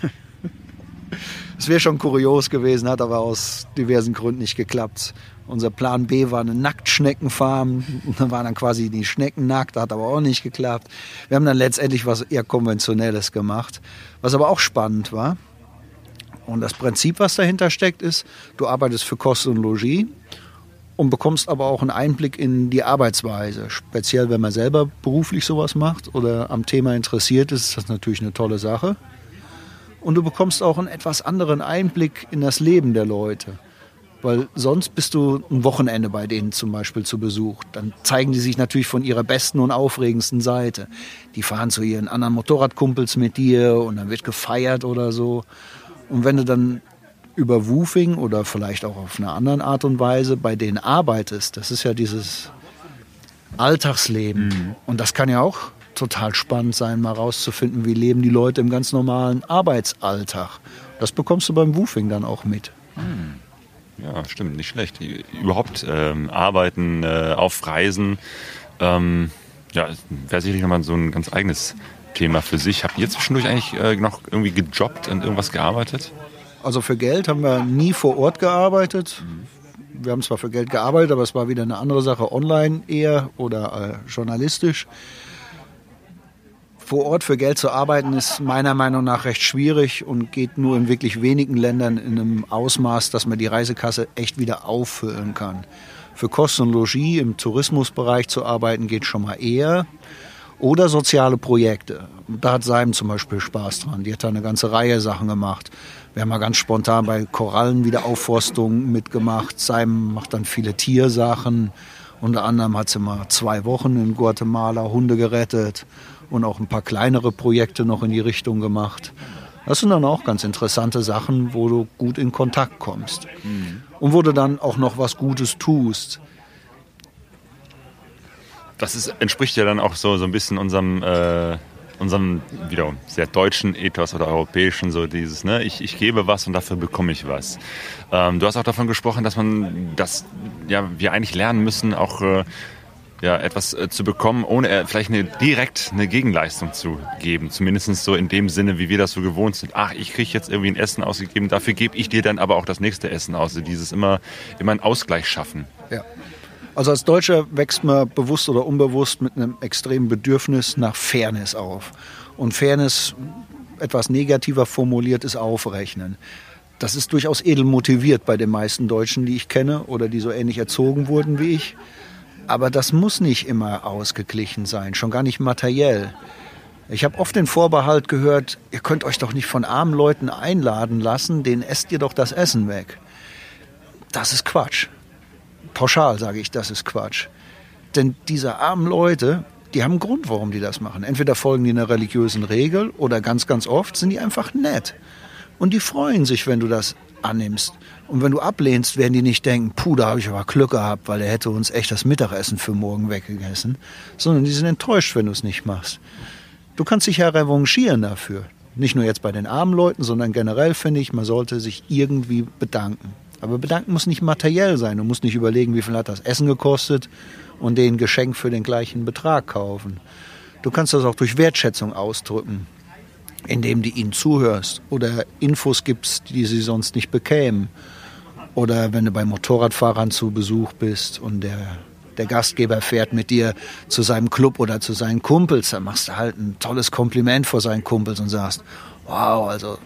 Es wäre schon kurios gewesen, hat aber aus diversen Gründen nicht geklappt. Unser Plan B war eine Nacktschneckenfarm. Dann waren dann quasi die Schnecken nackt, hat aber auch nicht geklappt. Wir haben dann letztendlich was eher Konventionelles gemacht, was aber auch spannend war. Und das Prinzip, was dahinter steckt, ist, du arbeitest für Kosten und Logis und bekommst aber auch einen Einblick in die Arbeitsweise. Speziell, wenn man selber beruflich sowas macht oder am Thema interessiert ist, ist das natürlich eine tolle Sache. Und du bekommst auch einen etwas anderen Einblick in das Leben der Leute. Weil sonst bist du ein Wochenende bei denen zum Beispiel zu Besuch. Dann zeigen die sich natürlich von ihrer besten und aufregendsten Seite. Die fahren zu ihren anderen Motorradkumpels mit dir und dann wird gefeiert oder so. Und wenn du dann über Woofing oder vielleicht auch auf eine andere Art und Weise bei denen arbeitest, das ist ja dieses Alltagsleben. Und das kann ja auch total spannend sein, mal rauszufinden, wie leben die Leute im ganz normalen Arbeitsalltag. Das bekommst du beim Woofing dann auch mit. Ja, stimmt, nicht schlecht. Überhaupt ähm, arbeiten, äh, auf Reisen, ähm, ja, wäre sicherlich nochmal so ein ganz eigenes Thema für sich. Habt ihr zwischendurch eigentlich äh, noch irgendwie gejobbt und irgendwas gearbeitet? Also für Geld haben wir nie vor Ort gearbeitet. Wir haben zwar für Geld gearbeitet, aber es war wieder eine andere Sache, online eher oder äh, journalistisch. Vor Ort für Geld zu arbeiten ist meiner Meinung nach recht schwierig und geht nur in wirklich wenigen Ländern in einem Ausmaß, dass man die Reisekasse echt wieder auffüllen kann. Für Kosten und Logis im Tourismusbereich zu arbeiten geht schon mal eher. Oder soziale Projekte. Da hat Seim zum Beispiel Spaß dran. Die hat da eine ganze Reihe Sachen gemacht. Wir haben mal ganz spontan bei Korallenwiederaufforstung mitgemacht. Seim macht dann viele Tiersachen. Unter anderem hat sie mal zwei Wochen in Guatemala Hunde gerettet und auch ein paar kleinere Projekte noch in die Richtung gemacht. Das sind dann auch ganz interessante Sachen, wo du gut in Kontakt kommst. Und wo du dann auch noch was Gutes tust. Das ist, entspricht ja dann auch so, so ein bisschen unserem, äh, unserem wiederum sehr deutschen Ethos oder europäischen, so dieses, ne, ich, ich gebe was und dafür bekomme ich was. Ähm, du hast auch davon gesprochen, dass man, dass ja, wir eigentlich lernen müssen, auch äh, ja, etwas äh, zu bekommen, ohne äh, vielleicht eine, direkt eine Gegenleistung zu geben. Zumindest so in dem Sinne, wie wir das so gewohnt sind. Ach, ich kriege jetzt irgendwie ein Essen ausgegeben, dafür gebe ich dir dann aber auch das nächste Essen aus. Also dieses immer, immer einen Ausgleich schaffen. Ja. Also als Deutscher wächst man bewusst oder unbewusst mit einem extremen Bedürfnis nach Fairness auf. Und Fairness, etwas negativer formuliert, ist Aufrechnen. Das ist durchaus edel motiviert bei den meisten Deutschen, die ich kenne oder die so ähnlich erzogen wurden wie ich. Aber das muss nicht immer ausgeglichen sein, schon gar nicht materiell. Ich habe oft den Vorbehalt gehört, ihr könnt euch doch nicht von armen Leuten einladen lassen, denen esst ihr doch das Essen weg. Das ist Quatsch. Pauschal sage ich, das ist Quatsch. Denn diese armen Leute, die haben einen Grund, warum die das machen. Entweder folgen die einer religiösen Regel oder ganz, ganz oft sind die einfach nett. Und die freuen sich, wenn du das annimmst. Und wenn du ablehnst, werden die nicht denken, puh, da habe ich aber Glück gehabt, weil er hätte uns echt das Mittagessen für morgen weggegessen. Sondern die sind enttäuscht, wenn du es nicht machst. Du kannst dich ja revanchieren dafür. Nicht nur jetzt bei den armen Leuten, sondern generell finde ich, man sollte sich irgendwie bedanken. Aber bedanken muss nicht materiell sein. Du musst nicht überlegen, wie viel hat das Essen gekostet und den Geschenk für den gleichen Betrag kaufen. Du kannst das auch durch Wertschätzung ausdrücken, indem du ihnen zuhörst oder Infos gibst, die sie sonst nicht bekämen. Oder wenn du bei Motorradfahrern zu Besuch bist und der, der Gastgeber fährt mit dir zu seinem Club oder zu seinen Kumpels, dann machst du halt ein tolles Kompliment vor seinen Kumpels und sagst, wow, also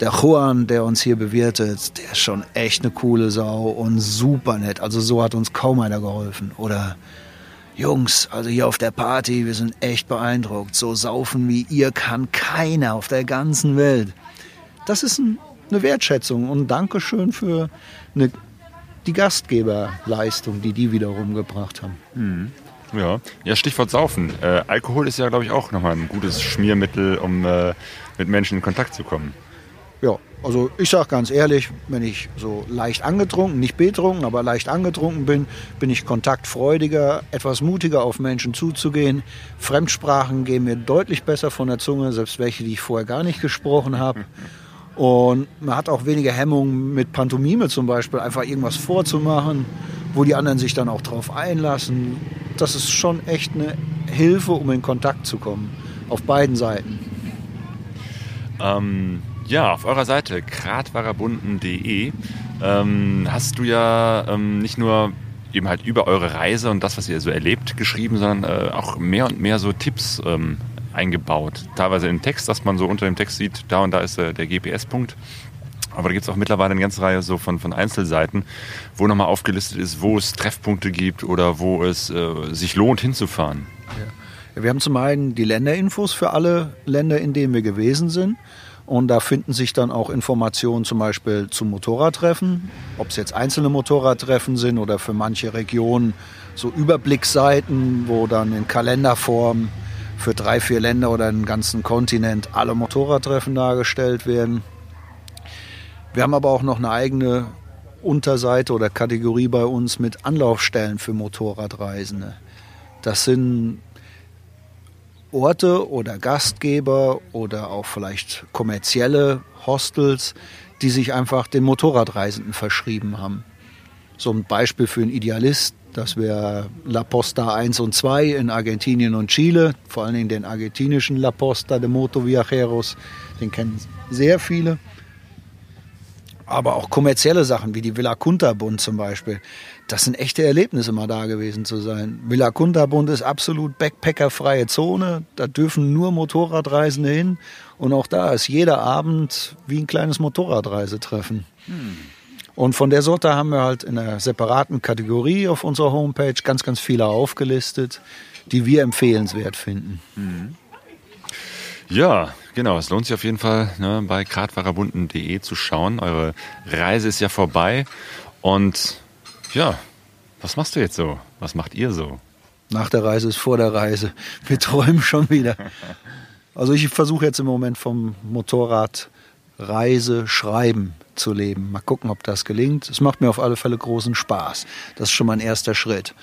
der Juan, der uns hier bewirtet, der ist schon echt eine coole Sau und super nett. Also so hat uns kaum einer geholfen. Oder Jungs, also hier auf der Party, wir sind echt beeindruckt. So saufen wie ihr kann keiner auf der ganzen Welt. Das ist ein, eine Wertschätzung und ein Dankeschön für eine, die Gastgeberleistung, die die wiederum gebracht haben. Ja, ja Stichwort Saufen. Äh, Alkohol ist ja, glaube ich, auch nochmal ein gutes Schmiermittel, um äh, mit Menschen in Kontakt zu kommen. Ja, Also ich sage ganz ehrlich, wenn ich so leicht angetrunken, nicht betrunken, aber leicht angetrunken bin, bin ich kontaktfreudiger, etwas mutiger auf Menschen zuzugehen. Fremdsprachen gehen mir deutlich besser von der Zunge, selbst welche, die ich vorher gar nicht gesprochen habe. Und man hat auch weniger Hemmungen mit Pantomime zum Beispiel, einfach irgendwas vorzumachen, wo die anderen sich dann auch drauf einlassen. Das ist schon echt eine Hilfe, um in Kontakt zu kommen, auf beiden Seiten. Ähm, ja, auf eurer Seite gradvarabunden.de ähm, hast du ja ähm, nicht nur eben halt über eure Reise und das, was ihr so erlebt, geschrieben, sondern äh, auch mehr und mehr so Tipps ähm, eingebaut. Teilweise in Text, dass man so unter dem Text sieht, da und da ist äh, der GPS-Punkt. Aber da gibt es auch mittlerweile eine ganze Reihe so von, von Einzelseiten, wo nochmal aufgelistet ist, wo es Treffpunkte gibt oder wo es äh, sich lohnt hinzufahren. Ja. Wir haben zum einen die Länderinfos für alle Länder, in denen wir gewesen sind. Und da finden sich dann auch Informationen zum Beispiel zum Motorradtreffen, ob es jetzt einzelne Motorradtreffen sind oder für manche Regionen so Überblicksseiten, wo dann in Kalenderform für drei, vier Länder oder einen ganzen Kontinent alle Motorradtreffen dargestellt werden. Wir haben aber auch noch eine eigene Unterseite oder Kategorie bei uns mit Anlaufstellen für Motorradreisende. Das sind Orte oder Gastgeber oder auch vielleicht kommerzielle Hostels, die sich einfach den Motorradreisenden verschrieben haben. So ein Beispiel für einen Idealist, das wäre La Posta 1 und 2 in Argentinien und Chile, vor allen Dingen den argentinischen La Posta de Moto Viajeros, den kennen sehr viele. Aber auch kommerzielle Sachen wie die Villa Kunterbund zum Beispiel das sind echte Erlebnisse, mal da gewesen zu sein. Villa Kunterbund ist absolut backpackerfreie Zone. Da dürfen nur Motorradreisende hin. Und auch da ist jeder Abend wie ein kleines Motorradreisetreffen. Hm. Und von der Sorte haben wir halt in einer separaten Kategorie auf unserer Homepage ganz, ganz viele aufgelistet, die wir empfehlenswert finden. Hm. Ja, genau. Es lohnt sich auf jeden Fall ne, bei gradfahrerbunden.de zu schauen. Eure Reise ist ja vorbei. Und ja, was machst du jetzt so? Was macht ihr so? Nach der Reise ist vor der Reise. Wir träumen schon wieder. Also ich versuche jetzt im Moment vom Motorrad Reise schreiben zu leben. Mal gucken, ob das gelingt. Es macht mir auf alle Fälle großen Spaß. Das ist schon mein erster Schritt.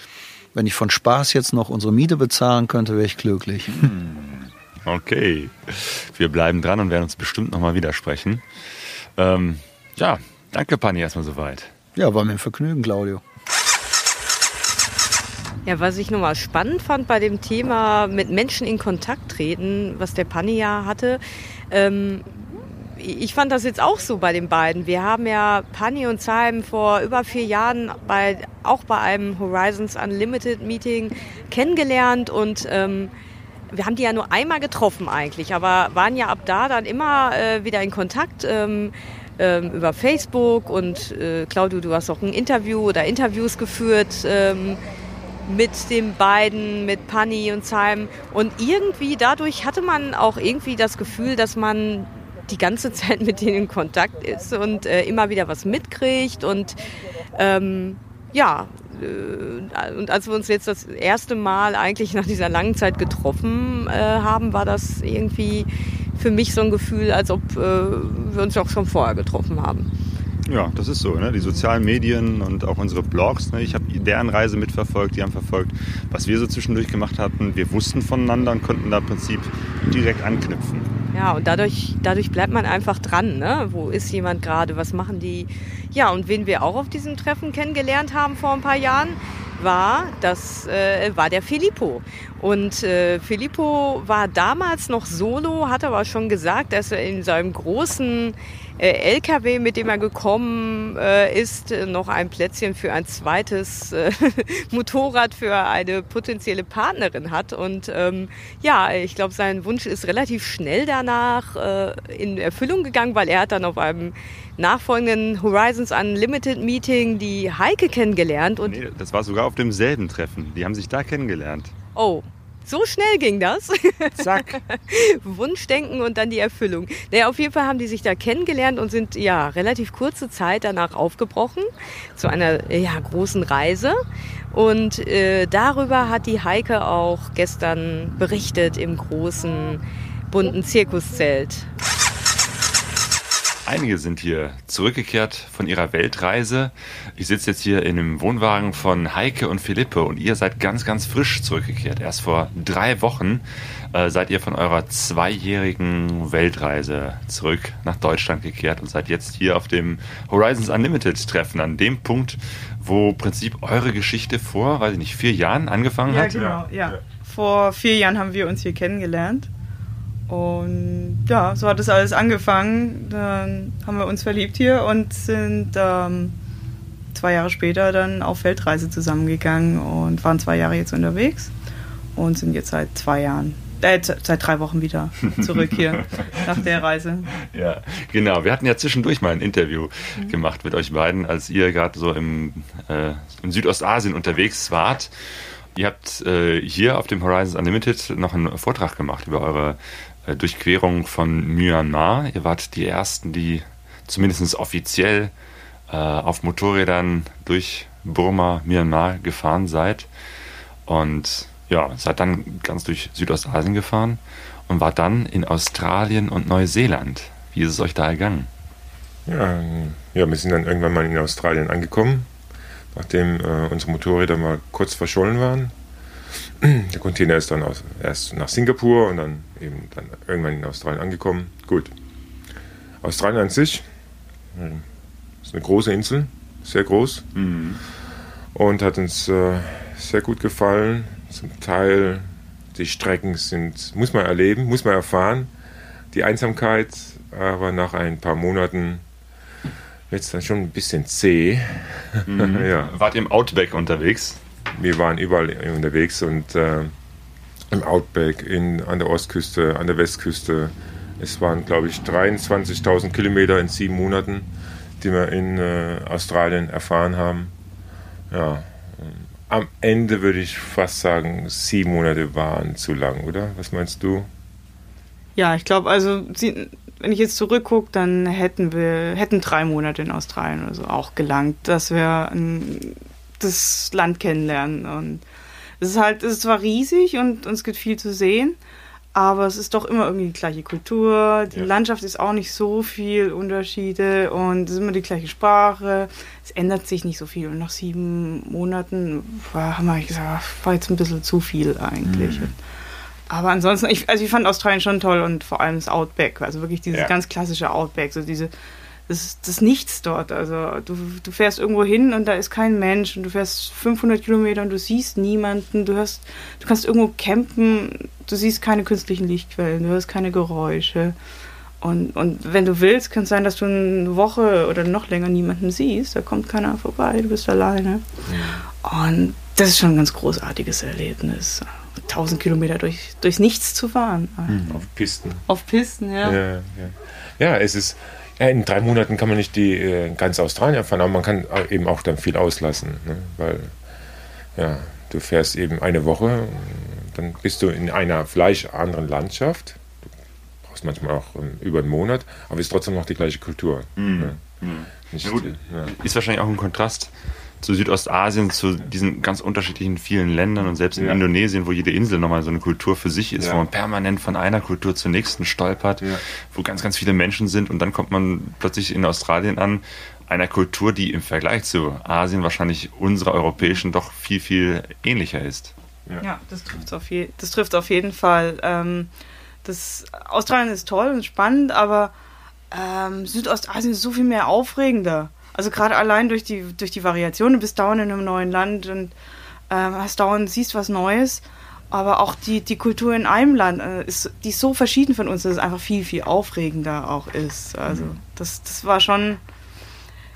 Wenn ich von Spaß jetzt noch unsere Miete bezahlen könnte, wäre ich glücklich. Hm. Okay. Wir bleiben dran und werden uns bestimmt nochmal widersprechen. Ähm, ja, danke, Pani, erstmal soweit. Ja, war mir ein Vergnügen, Claudio. Ja, was ich nochmal spannend fand bei dem Thema mit Menschen in Kontakt treten, was der Panni ja hatte, ähm, ich fand das jetzt auch so bei den beiden. Wir haben ja Pani und Simon vor über vier Jahren bei, auch bei einem Horizons Unlimited Meeting kennengelernt und ähm, wir haben die ja nur einmal getroffen eigentlich, aber waren ja ab da dann immer äh, wieder in Kontakt. Ähm, ähm, über Facebook und äh, Claudio, du hast auch ein Interview oder Interviews geführt ähm, mit den beiden, mit Panny und Simon. Und irgendwie dadurch hatte man auch irgendwie das Gefühl, dass man die ganze Zeit mit denen in Kontakt ist und äh, immer wieder was mitkriegt und ähm, ja, und als wir uns jetzt das erste Mal eigentlich nach dieser langen Zeit getroffen äh, haben, war das irgendwie für mich so ein Gefühl, als ob äh, wir uns auch schon vorher getroffen haben. Ja, das ist so. Ne? Die sozialen Medien und auch unsere Blogs. Ne? Ich habe deren Reise mitverfolgt, die haben verfolgt, was wir so zwischendurch gemacht hatten. Wir wussten voneinander und konnten da im Prinzip direkt anknüpfen. Ja, und dadurch, dadurch bleibt man einfach dran. Ne? Wo ist jemand gerade? Was machen die? Ja, und wen wir auch auf diesem Treffen kennengelernt haben vor ein paar Jahren, war, das äh, war der Filippo. Und äh, Filippo war damals noch solo, hat aber schon gesagt, dass er in seinem großen LKW, mit dem er gekommen äh, ist, noch ein Plätzchen für ein zweites äh, Motorrad für eine potenzielle Partnerin hat. Und ähm, ja, ich glaube, sein Wunsch ist relativ schnell danach äh, in Erfüllung gegangen, weil er hat dann auf einem nachfolgenden Horizons Unlimited Meeting die Heike kennengelernt. Und nee, das war sogar auf demselben Treffen. Die haben sich da kennengelernt. Oh, so schnell ging das. Zack. Wunschdenken und dann die Erfüllung. Naja, auf jeden Fall haben die sich da kennengelernt und sind ja relativ kurze Zeit danach aufgebrochen zu einer ja, großen Reise. Und äh, darüber hat die Heike auch gestern berichtet im großen bunten Zirkuszelt. Einige sind hier zurückgekehrt von ihrer Weltreise. Ich sitze jetzt hier in einem Wohnwagen von Heike und Philippe und ihr seid ganz, ganz frisch zurückgekehrt. Erst vor drei Wochen äh, seid ihr von eurer zweijährigen Weltreise zurück nach Deutschland gekehrt und seid jetzt hier auf dem Horizons Unlimited Treffen, an dem Punkt, wo im Prinzip eure Geschichte vor, weiß ich nicht, vier Jahren angefangen Ja, hat. genau, ja. Vor vier Jahren haben wir uns hier kennengelernt. Und ja, so hat das alles angefangen. Dann haben wir uns verliebt hier und sind ähm, zwei Jahre später dann auf Weltreise zusammengegangen und waren zwei Jahre jetzt unterwegs und sind jetzt seit zwei Jahren, äh, seit drei Wochen wieder zurück hier nach der Reise. Ja, genau. Wir hatten ja zwischendurch mal ein Interview gemacht mit euch beiden, als ihr gerade so im, äh, in Südostasien unterwegs wart. Ihr habt äh, hier auf dem Horizons Unlimited noch einen Vortrag gemacht über eure Durchquerung von Myanmar. Ihr wart die Ersten, die zumindest offiziell äh, auf Motorrädern durch Burma, Myanmar gefahren seid. Und ja, seid dann ganz durch Südostasien gefahren und wart dann in Australien und Neuseeland. Wie ist es euch da ergangen? Ja, ja, wir sind dann irgendwann mal in Australien angekommen, nachdem äh, unsere Motorräder mal kurz verschollen waren. Der Container ist dann aus, erst nach Singapur und dann eben dann irgendwann in Australien angekommen. Gut. Australien an sich äh, ist eine große Insel, sehr groß und hat uns äh, sehr gut gefallen. Zum Teil die Strecken sind, muss man erleben, muss man erfahren. Die Einsamkeit, aber nach ein paar Monaten wird es dann schon ein bisschen zäh. ja. Wart ihr im Outback unterwegs? Wir waren überall unterwegs und äh, im Outback, in, an der Ostküste, an der Westküste. Es waren, glaube ich, 23.000 Kilometer in sieben Monaten, die wir in äh, Australien erfahren haben. Ja, am Ende würde ich fast sagen, sieben Monate waren zu lang, oder? Was meinst du? Ja, ich glaube, also wenn ich jetzt zurückgucke, dann hätten wir hätten drei Monate in Australien oder so auch gelangt, dass wir ähm, das Land kennenlernen. Und es ist halt, es ist zwar riesig und, und es gibt viel zu sehen, aber es ist doch immer irgendwie die gleiche Kultur. Die Ja. Landschaft ist auch nicht so viel Unterschiede und es ist immer die gleiche Sprache. Es ändert sich nicht so viel. Und nach sieben Monaten war, haben wir gesagt, war jetzt ein bisschen zu viel eigentlich. Aber ansonsten, ich, also ich fand Australien schon toll und vor allem das Outback, also wirklich dieses Ja. ganz klassische Outback, so diese, das, das Nichts dort. Also du, du fährst irgendwo hin und da ist kein Mensch und du fährst 500 Kilometer und du siehst niemanden, du hörst, du kannst irgendwo campen, du siehst keine künstlichen Lichtquellen, du hörst keine Geräusche. Und, und wenn du willst, kann es sein, dass du eine Woche oder noch länger niemanden siehst, da kommt keiner vorbei, du bist alleine. Und das ist schon ein ganz großartiges Erlebnis. 1000 Kilometer durch, durchs Nichts zu fahren. Auf Pisten. Auf Pisten, ja. Ja, ja. ja, es ist. Ja, in drei Monaten kann man nicht die äh, ganz Australien erfahren, aber man kann eben auch dann viel auslassen. Ne? Weil, ja, du fährst eben eine Woche, dann bist du in einer vielleicht anderen Landschaft. Du brauchst manchmal auch ähm, über einen Monat, aber es ist trotzdem noch die gleiche Kultur. Ne? Nicht, Ja, gut. ja. Ist wahrscheinlich auch ein Kontrast zu Südostasien, zu diesen ganz unterschiedlichen vielen Ländern und selbst in Ja. Indonesien, wo jede Insel nochmal so eine Kultur für sich ist, Ja. wo man permanent von einer Kultur zur nächsten stolpert, Ja. wo ganz, ganz viele Menschen sind und dann kommt man plötzlich in Australien an, einer Kultur, die im Vergleich zu Asien wahrscheinlich unserer europäischen doch viel, viel ähnlicher ist. Ja, das trifft auf, je das trifft auf jeden Fall. Ähm, das Australien ist toll und spannend, aber ähm, Südostasien ist so viel mehr aufregender. Also gerade allein durch die, durch die Variation, du bist dauernd in einem neuen Land und ähm, hast dauernd, siehst was Neues. Aber auch die, die Kultur in einem Land äh, ist, die ist so verschieden von uns, dass es einfach viel, viel aufregender auch ist. Also das, das war schon,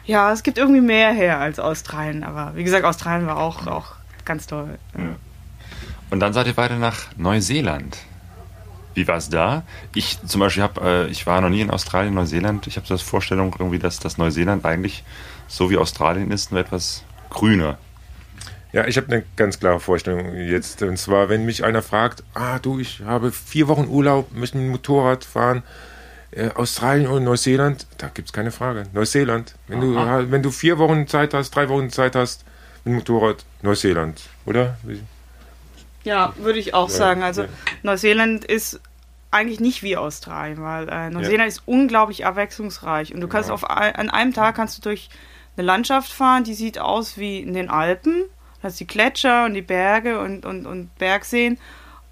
ja, es gibt irgendwie mehr her als Australien. Aber wie gesagt, Australien war auch, auch ganz toll. Und dann seid ihr weiter nach Neuseeland. Wie war es da? Ich zum Beispiel habe, äh, ich war noch nie in Australien, Neuseeland. Ich habe so das Vorstellung irgendwie, dass das Neuseeland eigentlich so wie Australien ist, nur etwas grüner. Ja, ich habe eine ganz klare Vorstellung jetzt. Und zwar, wenn mich einer fragt, ah du, ich habe vier Wochen Urlaub, möchte mit dem Motorrad fahren, äh, Australien oder Neuseeland, da gibt es keine Frage. Neuseeland. Wenn du, wenn du vier Wochen Zeit hast, drei Wochen Zeit hast mit dem Motorrad, Neuseeland, oder? Ja, würde ich auch Ja, sagen. Also ja. Neuseeland ist eigentlich nicht wie Australien, weil äh, Neuseeland ist unglaublich abwechslungsreich und du kannst auf an einem Tag kannst du durch eine Landschaft fahren, die sieht aus wie in den Alpen. Da hast die Gletscher und die Berge und, und, und Bergseen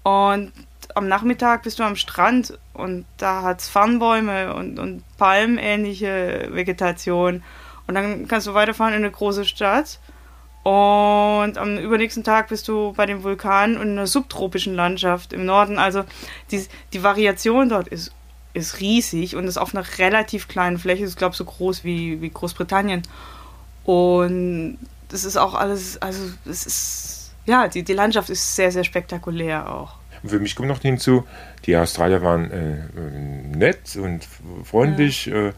und am Nachmittag bist du am Strand und da hat es Farnbäume und, und palmähnliche Vegetation. Und dann kannst du weiterfahren in eine große Stadt. Und am übernächsten Tag bist du bei dem Vulkan und in einer subtropischen Landschaft im Norden. Also die, die Variation dort ist, ist riesig und ist auf einer relativ kleinen Fläche. Ich glaube, so groß wie, wie Großbritannien. Und das ist auch alles, also es ist, ja, die, die Landschaft ist sehr, sehr spektakulär auch. Für mich kommt noch hinzu, die Australier waren äh, nett und freundlich, ja. äh,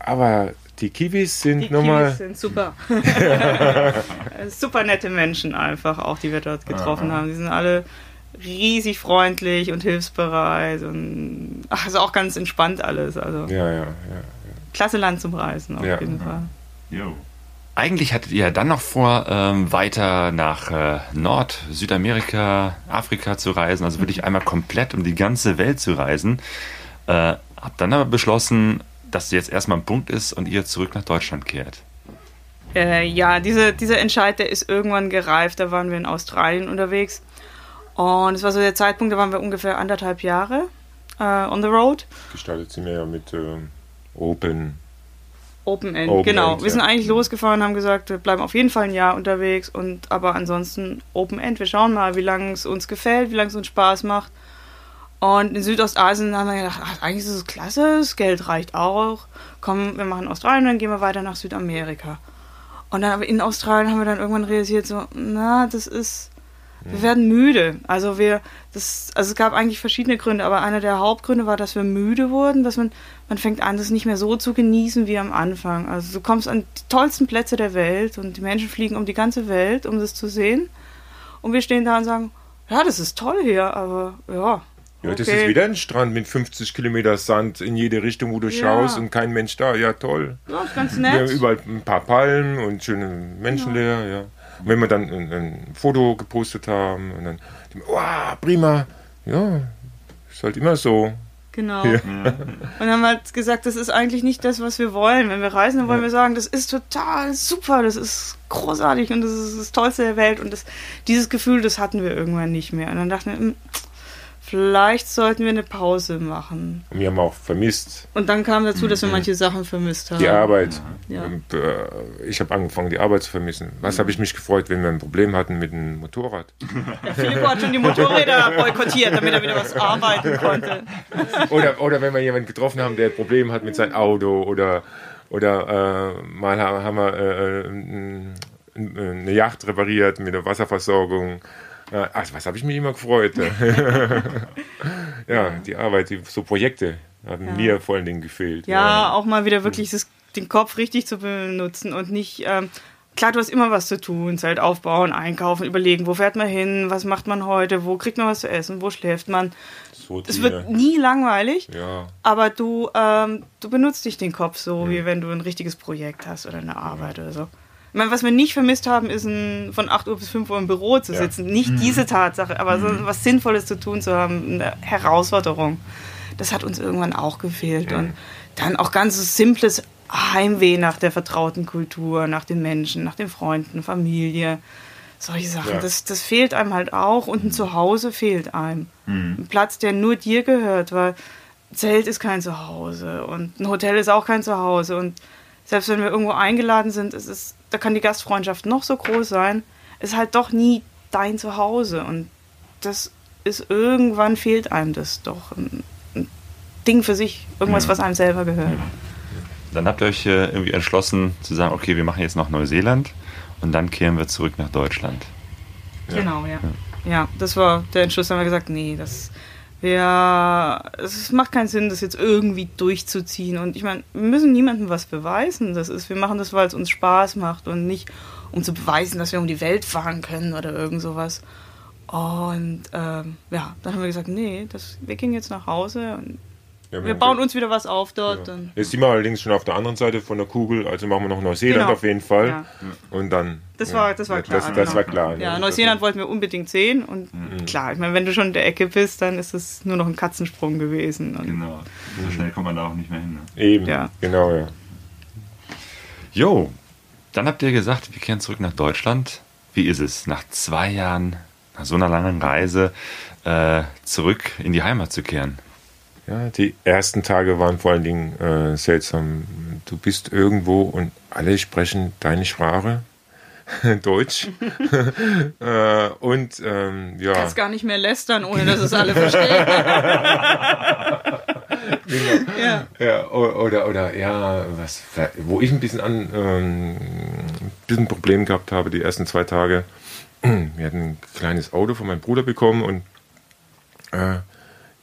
aber die Kiwis sind die nochmal. Kiwis sind super. super nette Menschen einfach, auch die wir dort getroffen Aha. haben. Die sind alle riesig freundlich und hilfsbereit und ist auch ganz entspannt alles. Also ja, ja, ja, ja. klasse Land zum Reisen auf jeden Fall. Jo. Eigentlich hattet ihr dann noch vor, ähm, weiter nach äh, Nord-, Südamerika, Afrika zu reisen, also wirklich einmal komplett um die ganze Welt zu reisen. Äh, habt dann aber beschlossen, dass jetzt erstmal ein Punkt ist und ihr zurück nach Deutschland kehrt. Äh, ja, diese, dieser Entscheid, der ist irgendwann gereift. Da waren wir in Australien unterwegs. Und es war so der Zeitpunkt, da waren wir ungefähr anderthalb Jahre äh, on the road. Gestaltet sie mir ja mit ähm, Open Open End, Open genau. End, wir sind eigentlich losgefahren, haben gesagt, wir bleiben auf jeden Fall ein Jahr unterwegs und aber ansonsten Open End. Wir schauen mal, wie lange es uns gefällt, wie lange es uns Spaß macht. Und in Südostasien haben wir gedacht, ach, eigentlich ist es klasse, das Geld reicht auch. Komm, wir machen Australien, dann gehen wir weiter nach Südamerika. Und dann aber in Australien haben wir dann irgendwann realisiert, so, na, das ist wir werden müde. Also wir, das, also es gab eigentlich verschiedene Gründe, aber einer der Hauptgründe war, dass wir müde wurden, dass man, man fängt an, das nicht mehr so zu genießen wie am Anfang. Also du kommst an die tollsten Plätze der Welt und die Menschen fliegen um die ganze Welt, um das zu sehen. Und wir stehen da und sagen, ja, das ist toll hier, aber ja. Ja, das ist wieder ein Strand mit 50 Kilometer Sand in jede Richtung, wo du ja. schaust und kein Mensch da. Ja, toll. Ja, ist ganz nett. Wir haben überall ein paar Palmen und schöne Menschenleer, ja. ja. Und wenn wir dann ein, ein, Foto gepostet haben und dann, wow, prima, ja, ist halt immer so. Genau. Ja. Und haben halt gesagt, das ist eigentlich nicht das, was wir wollen. Wenn wir reisen, dann wollen ja. wir sagen, das ist total super, das ist großartig und das ist das Tollste der Welt. Und das, dieses Gefühl, das hatten wir irgendwann nicht mehr. Und dann dachten wir, hm, vielleicht sollten wir eine Pause machen. Und wir haben auch vermisst. Und dann kam dazu, dass wir mhm. manche Sachen vermisst haben. Die Arbeit. Ja. Und, äh, ich habe angefangen, die Arbeit zu vermissen. Was habe ich mich gefreut, wenn wir ein Problem hatten mit dem Motorrad? Ja, Filippo hat schon die Motorräder boykottiert, damit er wieder was arbeiten konnte. oder, oder wenn wir jemanden getroffen haben, der ein Problem hat mit seinem Auto oder, oder äh, mal haben wir äh, äh eine Yacht repariert mit der Wasserversorgung Ach, was habe ich mich immer gefreut. ja, die Arbeit, die, so Projekte haben ja. mir vor allen Dingen gefehlt. Ja, ja. auch mal wieder wirklich das, den Kopf richtig zu benutzen und nicht. Ähm, klar, du hast immer was zu tun, Zelt aufbauen, einkaufen, überlegen, wo fährt man hin, was macht man heute, wo kriegt man was zu essen, wo schläft man. So es wird nie langweilig, ja. aber du, ähm, du benutzt dich den Kopf so, wie wenn du ein richtiges Projekt hast oder eine Arbeit oder so. Meine, was wir nicht vermisst haben, ist ein, von 8 Uhr bis 5 Uhr im Büro zu sitzen. Ja. Nicht mhm. diese Tatsache, aber so mhm. was Sinnvolles zu tun zu haben, eine Herausforderung. Das hat uns irgendwann auch gefehlt. Ja. Und dann auch ganz simples Heimweh nach der vertrauten Kultur, nach den Menschen, nach den Freunden, Familie. Solche Sachen. Ja. Das, das fehlt einem halt auch. Und ein Zuhause fehlt einem. Mhm. Ein Platz, der nur dir gehört, weil Zelt ist kein Zuhause und ein Hotel ist auch kein Zuhause. Und selbst wenn wir irgendwo eingeladen sind, ist es, da kann die Gastfreundschaft noch so groß sein, ist halt doch nie dein Zuhause. Und das ist irgendwann fehlt einem das doch. Ein, ein Ding für sich, irgendwas, was einem selber gehört. Dann habt ihr euch äh, irgendwie entschlossen zu sagen, okay, wir machen jetzt noch Neuseeland und dann kehren wir zurück nach Deutschland. Ja. Genau, ja. ja. ja. das war der Entschluss, haben wir gesagt, nee, das ja, es macht keinen Sinn, das jetzt irgendwie durchzuziehen. Und ich meine, wir müssen niemandem was beweisen. Das ist, wir machen das, weil es uns Spaß macht und nicht, um zu beweisen, dass wir um die Welt fahren können oder irgend sowas. Und ähm, ja, dann haben wir gesagt, nee, das, wir gehen jetzt nach Hause und Ja, wir bauen uns wieder was auf dort. Dann. Jetzt sind wir allerdings schon auf der anderen Seite von der Kugel, also machen wir noch Neuseeland Genau. auf jeden Fall. Ja. Und dann. Das ja, war, das war klar. Das, das genau. war klar. Ja, ne? Neuseeland wollten wir unbedingt sehen und klar, ich meine, wenn du schon in der Ecke bist, dann ist es nur noch ein Katzensprung gewesen. Und Genau. So schnell kommt man da auch nicht mehr hin. Ne? Eben, Ja. genau, ja. Jo, dann habt ihr gesagt, wir kehren zurück nach Deutschland. Wie ist es, nach zwei Jahren, nach so einer langen Reise, äh, zurück in die Heimat zu kehren? Ja, die ersten Tage waren vor allen Dingen äh, seltsam. Du bist irgendwo und alle sprechen deine Sprache, Deutsch. äh, und ähm, ja, kannst gar nicht mehr lästern, ohne dass es alle verstehen. ja. ja o- oder oder ja, was, wo ich ein bisschen an ähm, ein bisschen Problem gehabt habe die ersten zwei Tage. Wir hatten ein kleines Auto von meinem Bruder bekommen und äh,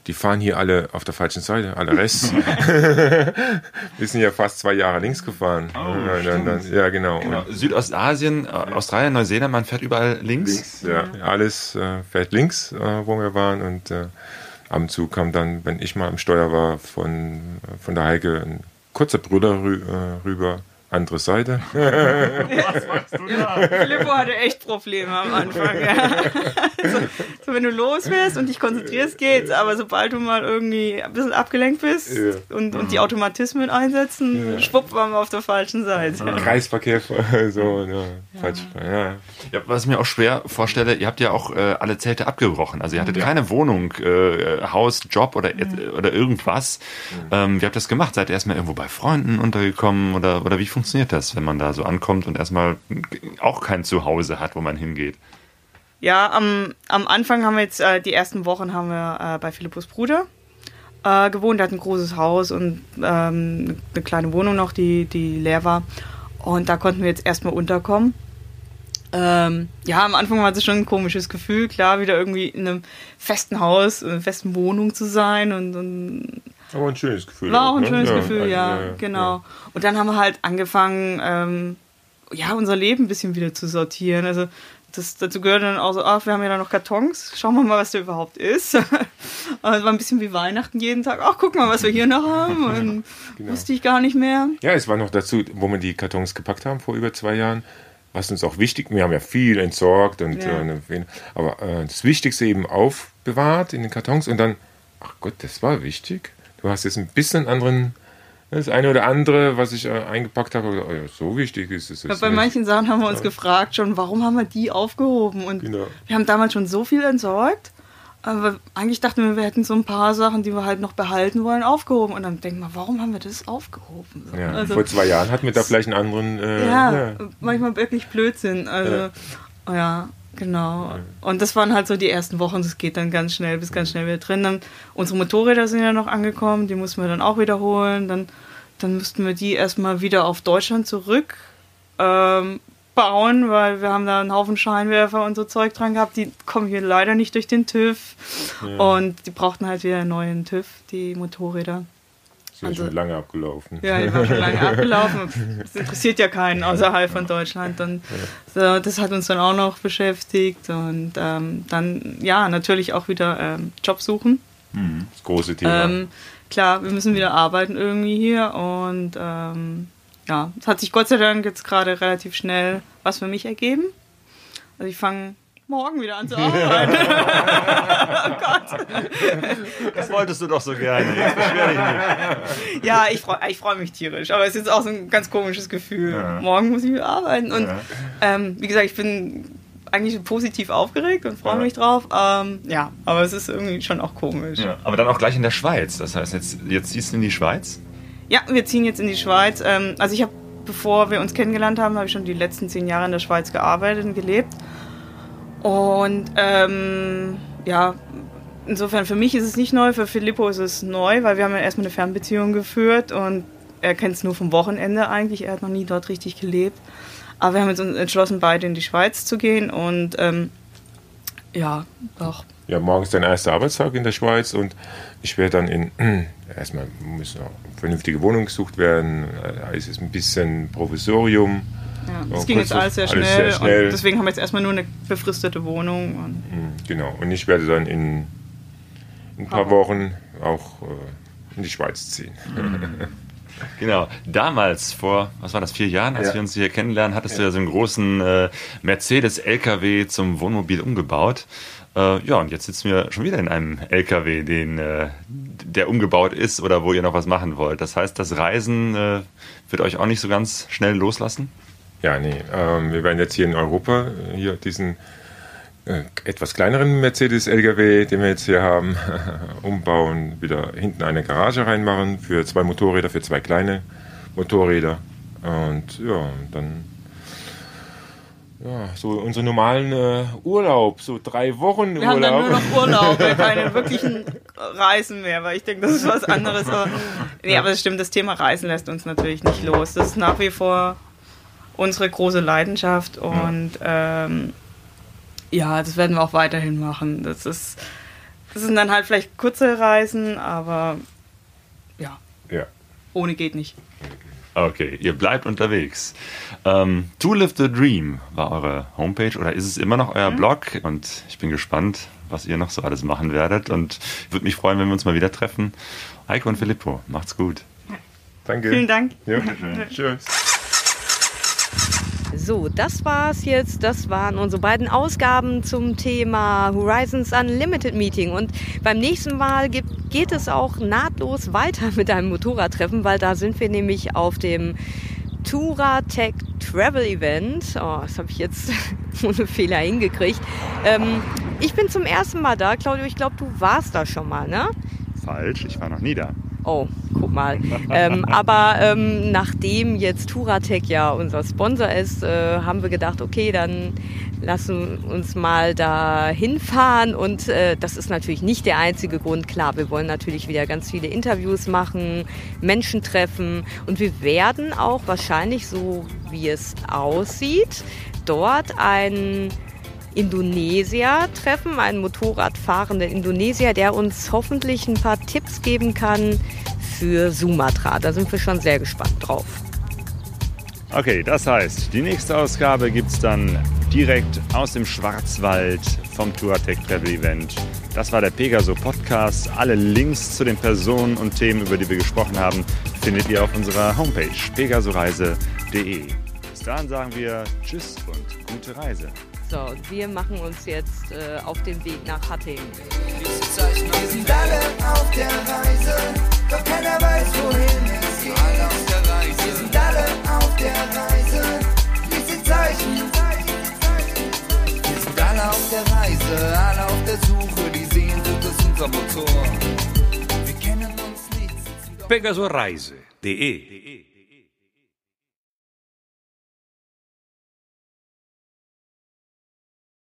die fahren hier alle auf der falschen Seite, alle Rest. Wir sind ja fast zwei Jahre links gefahren. ja, dann, ja, genau. Und Südostasien, äh, Australien, Neuseeland, man fährt überall links. Ja, alles äh, fährt links, äh, wo wir waren. Und äh, ab und zu kam dann, wenn ich mal am Steuer war, von, von der Heike ein kurzer Brüder rü äh, rüber, andere Seite. Filippo hatte echt Probleme am Anfang. Ja. So, so, wenn du losfährst und dich konzentrierst, geht's. Aber sobald du mal irgendwie ein bisschen abgelenkt bist Ja. und, und die Automatismen einsetzen, schwupp waren wir auf der falschen Seite. Kreisverkehr, so, ja, falsch. Ja. Ja, was ich mir auch schwer vorstelle, ihr habt ja auch äh, alle Zelte abgebrochen. Also ihr hattet keine Wohnung, äh, Haus, Job oder, oder irgendwas. Ähm, wie habt ihr das gemacht? Seid ihr erstmal irgendwo bei Freunden untergekommen oder, oder wie funktioniert das, wenn man da so ankommt und erstmal auch kein Zuhause hat, wo man hingeht? Ja, am, am Anfang haben wir jetzt, äh, die ersten Wochen haben wir äh, bei Philippus Bruder äh, gewohnt. Er hat ein großes Haus und ähm, eine kleine Wohnung noch, die, die leer war. Und da konnten wir jetzt erstmal unterkommen. Ähm, ja, am Anfang war es schon ein komisches Gefühl, klar, wieder irgendwie in einem festen Haus, in einer festen Wohnung zu sein und, und Aber ein schönes Gefühl. war auch ein ne? schönes Ja, Gefühl, ja, also, genau. Und dann haben wir halt angefangen, ähm, ja, unser Leben ein bisschen wieder zu sortieren. Also das, dazu gehört dann auch so, ach, wir haben ja da noch Kartons, schauen wir mal, was da überhaupt ist. Es war ein bisschen wie Weihnachten jeden Tag. Ach, guck mal, was wir hier noch haben. Und Genau. wusste ich gar nicht mehr. Ja, es war noch dazu, wo wir die Kartons gepackt haben vor über zwei Jahren, was uns auch wichtig, wir haben ja viel entsorgt und Ja. äh, aber äh, das Wichtigste eben aufbewahrt in den Kartons und dann, ach Gott, das war wichtig. Du hast jetzt ein bisschen anderen, das eine oder andere, was ich äh, eingepackt habe, oh ja, so wichtig ist es Ja, jetzt bei nicht. manchen Sachen haben wir uns gefragt schon, warum haben wir die aufgehoben? Und Genau. wir haben damals schon so viel entsorgt. Aber eigentlich dachten wir, wir hätten so ein paar Sachen, die wir halt noch behalten wollen, aufgehoben. Und dann denken wir, warum haben wir das aufgehoben? Ja, also- vor zwei Jahren hatten wir da vielleicht einen anderen. Äh, ja, ja. manchmal wirklich Blödsinn. Also, ja. Genau. Und das waren halt so die ersten Wochen. Das geht dann ganz schnell, bis ganz schnell wieder drin. Dann, unsere Motorräder sind ja noch angekommen, die mussten wir dann auch wiederholen. Dann, dann müssten wir die erstmal wieder auf Deutschland zurück ähm, bauen, weil wir haben da einen Haufen Scheinwerfer und so Zeug dran gehabt. Die kommen hier leider nicht durch den TÜV. Und die brauchten halt wieder einen neuen TÜV, die Motorräder. Ist ja Also- schon lange abgelaufen. Ja, die war schon lange abgelaufen. Das interessiert ja keinen außerhalb von Deutschland. Und so, das hat uns dann auch noch beschäftigt. Und ähm, dann, ja, natürlich auch wieder ähm, Job suchen. Das große Thema. Ähm, klar, wir müssen wieder arbeiten irgendwie hier. Und ähm, ja, es hat sich Gott sei Dank jetzt gerade relativ schnell was für mich ergeben. Also ich fange morgen wieder an zu arbeiten. Das wolltest du doch so gerne. Jetzt beschwer dich nicht. Ja, ich freue ich freu mich tierisch, aber es ist jetzt auch so ein ganz komisches Gefühl. Ja. Morgen muss ich wieder arbeiten und Ja. ähm, wie gesagt, ich bin eigentlich positiv aufgeregt und freue Ja. mich drauf. Ähm, ja, aber es ist irgendwie schon auch komisch. Ja. Ja, aber dann auch gleich in der Schweiz. Das heißt, jetzt, jetzt ziehst du in die Schweiz? wir ziehen jetzt in die Schweiz. Ähm, also ich habe, bevor wir uns kennengelernt haben, habe ich schon die letzten zehn Jahre in der Schweiz gearbeitet und gelebt. Und ähm, ja, insofern für mich ist es nicht neu, für Filippo ist es neu, weil wir haben ja erstmal eine Fernbeziehung geführt und er kennt es nur vom Wochenende eigentlich. Er hat noch nie dort richtig gelebt. Aber wir haben uns entschlossen, beide in die Schweiz zu gehen und ähm, ja, doch. Ja, morgen ist dein erster Arbeitstag in der Schweiz und ich werde dann in, erstmal muss noch eine vernünftige Wohnung gesucht werden, äh, es ist ein bisschen Provisorium. Ja, es ging jetzt alles sehr alles schnell, sehr schnell. und deswegen haben wir jetzt erstmal nur eine befristete Wohnung. Und Mm, Genau, und ich werde dann in, in ein paar Wochen auch äh, in die Schweiz ziehen. Genau, damals, vor, was war das, vier Jahren, als Ja. wir uns hier kennenlernen, hattest du ja so einen großen äh, Mercedes-LKW zum Wohnmobil umgebaut. Äh, ja, und jetzt sitzen wir schon wieder in einem LKW, den, äh, der umgebaut ist oder wo ihr noch was machen wollt. Das heißt, das Reisen äh, wird euch auch nicht so ganz schnell loslassen? Ja, nee, ähm, wir werden jetzt hier in Europa äh, hier diesen äh, etwas kleineren Mercedes-LKW, den wir jetzt hier haben, umbauen, wieder hinten eine Garage reinmachen für zwei Motorräder, für zwei kleine Motorräder. Und ja, dann ja, so unseren normalen äh, Urlaub, so drei Wochen Wir haben dann Urlaub. nur noch Urlaub, wir keine wirklichen Reisen mehr, weil ich denke, das ist was anderes. Aber, nee, aber das stimmt, das Thema Reisen lässt uns natürlich nicht los. Das ist nach wie vor unsere große Leidenschaft und ähm, ja, das werden wir auch weiterhin machen. Das ist, das sind dann halt vielleicht kurze Reisen, aber ja, ja. ohne geht nicht. Okay, ihr bleibt unterwegs. Ähm, to Live the Dream war eure Homepage oder ist es immer noch euer Blog? Und ich bin gespannt, was ihr noch so alles machen werdet. Und würde mich freuen, wenn wir uns mal wieder treffen. Heiko und Filippo, macht's gut. Danke. Vielen Dank. Ja, tschüss. So, das war's jetzt. Das waren unsere beiden Ausgaben zum Thema Horizons Unlimited Meeting. Und beim nächsten Mal gibt, geht es auch nahtlos weiter mit einem Motorradtreffen, weil da sind wir nämlich auf dem Touratech Travel Event. Oh, das habe ich jetzt ohne Fehler hingekriegt. Ähm, ich bin zum ersten Mal da. Claudio, ich glaube, du warst da schon mal, ne? Falsch, ich war noch nie da. Oh, guck mal. ähm, aber ähm, nachdem jetzt Touratech ja unser Sponsor ist, äh, haben wir gedacht, okay, dann lassen uns mal da hinfahren. Und äh, das ist natürlich nicht der einzige Grund. Klar, wir wollen natürlich wieder ganz viele Interviews machen, Menschen treffen. Und wir werden auch wahrscheinlich, so wie es aussieht, dort ein Indonesier treffen, einen Motorradfahrenden Indonesier, der uns hoffentlich ein paar Tipps geben kann für Sumatra. Da sind wir schon sehr gespannt drauf. Okay, das heißt, die nächste Ausgabe gibt's dann direkt aus dem Schwarzwald vom Touratech Travel Event. Das war der Pegaso Podcast. Alle Links zu den Personen und Themen, über die wir gesprochen haben, findet ihr auf unserer Homepage pegasoreise.de. Bis dahin sagen wir Tschüss und gute Reise. So, und wir machen uns jetzt äh, auf den Weg nach Hattingen. Wir sind alle auf der Reise, doch keiner weiß, wohin es geht. Alle auf der Reise. Wir sind alle auf der Reise, lies die Zeichen. Wir sind alle auf der Reise, alle auf der Suche, die Sehnsucht ist unser Motor. Wir kennen uns nicht. pegasoreise.de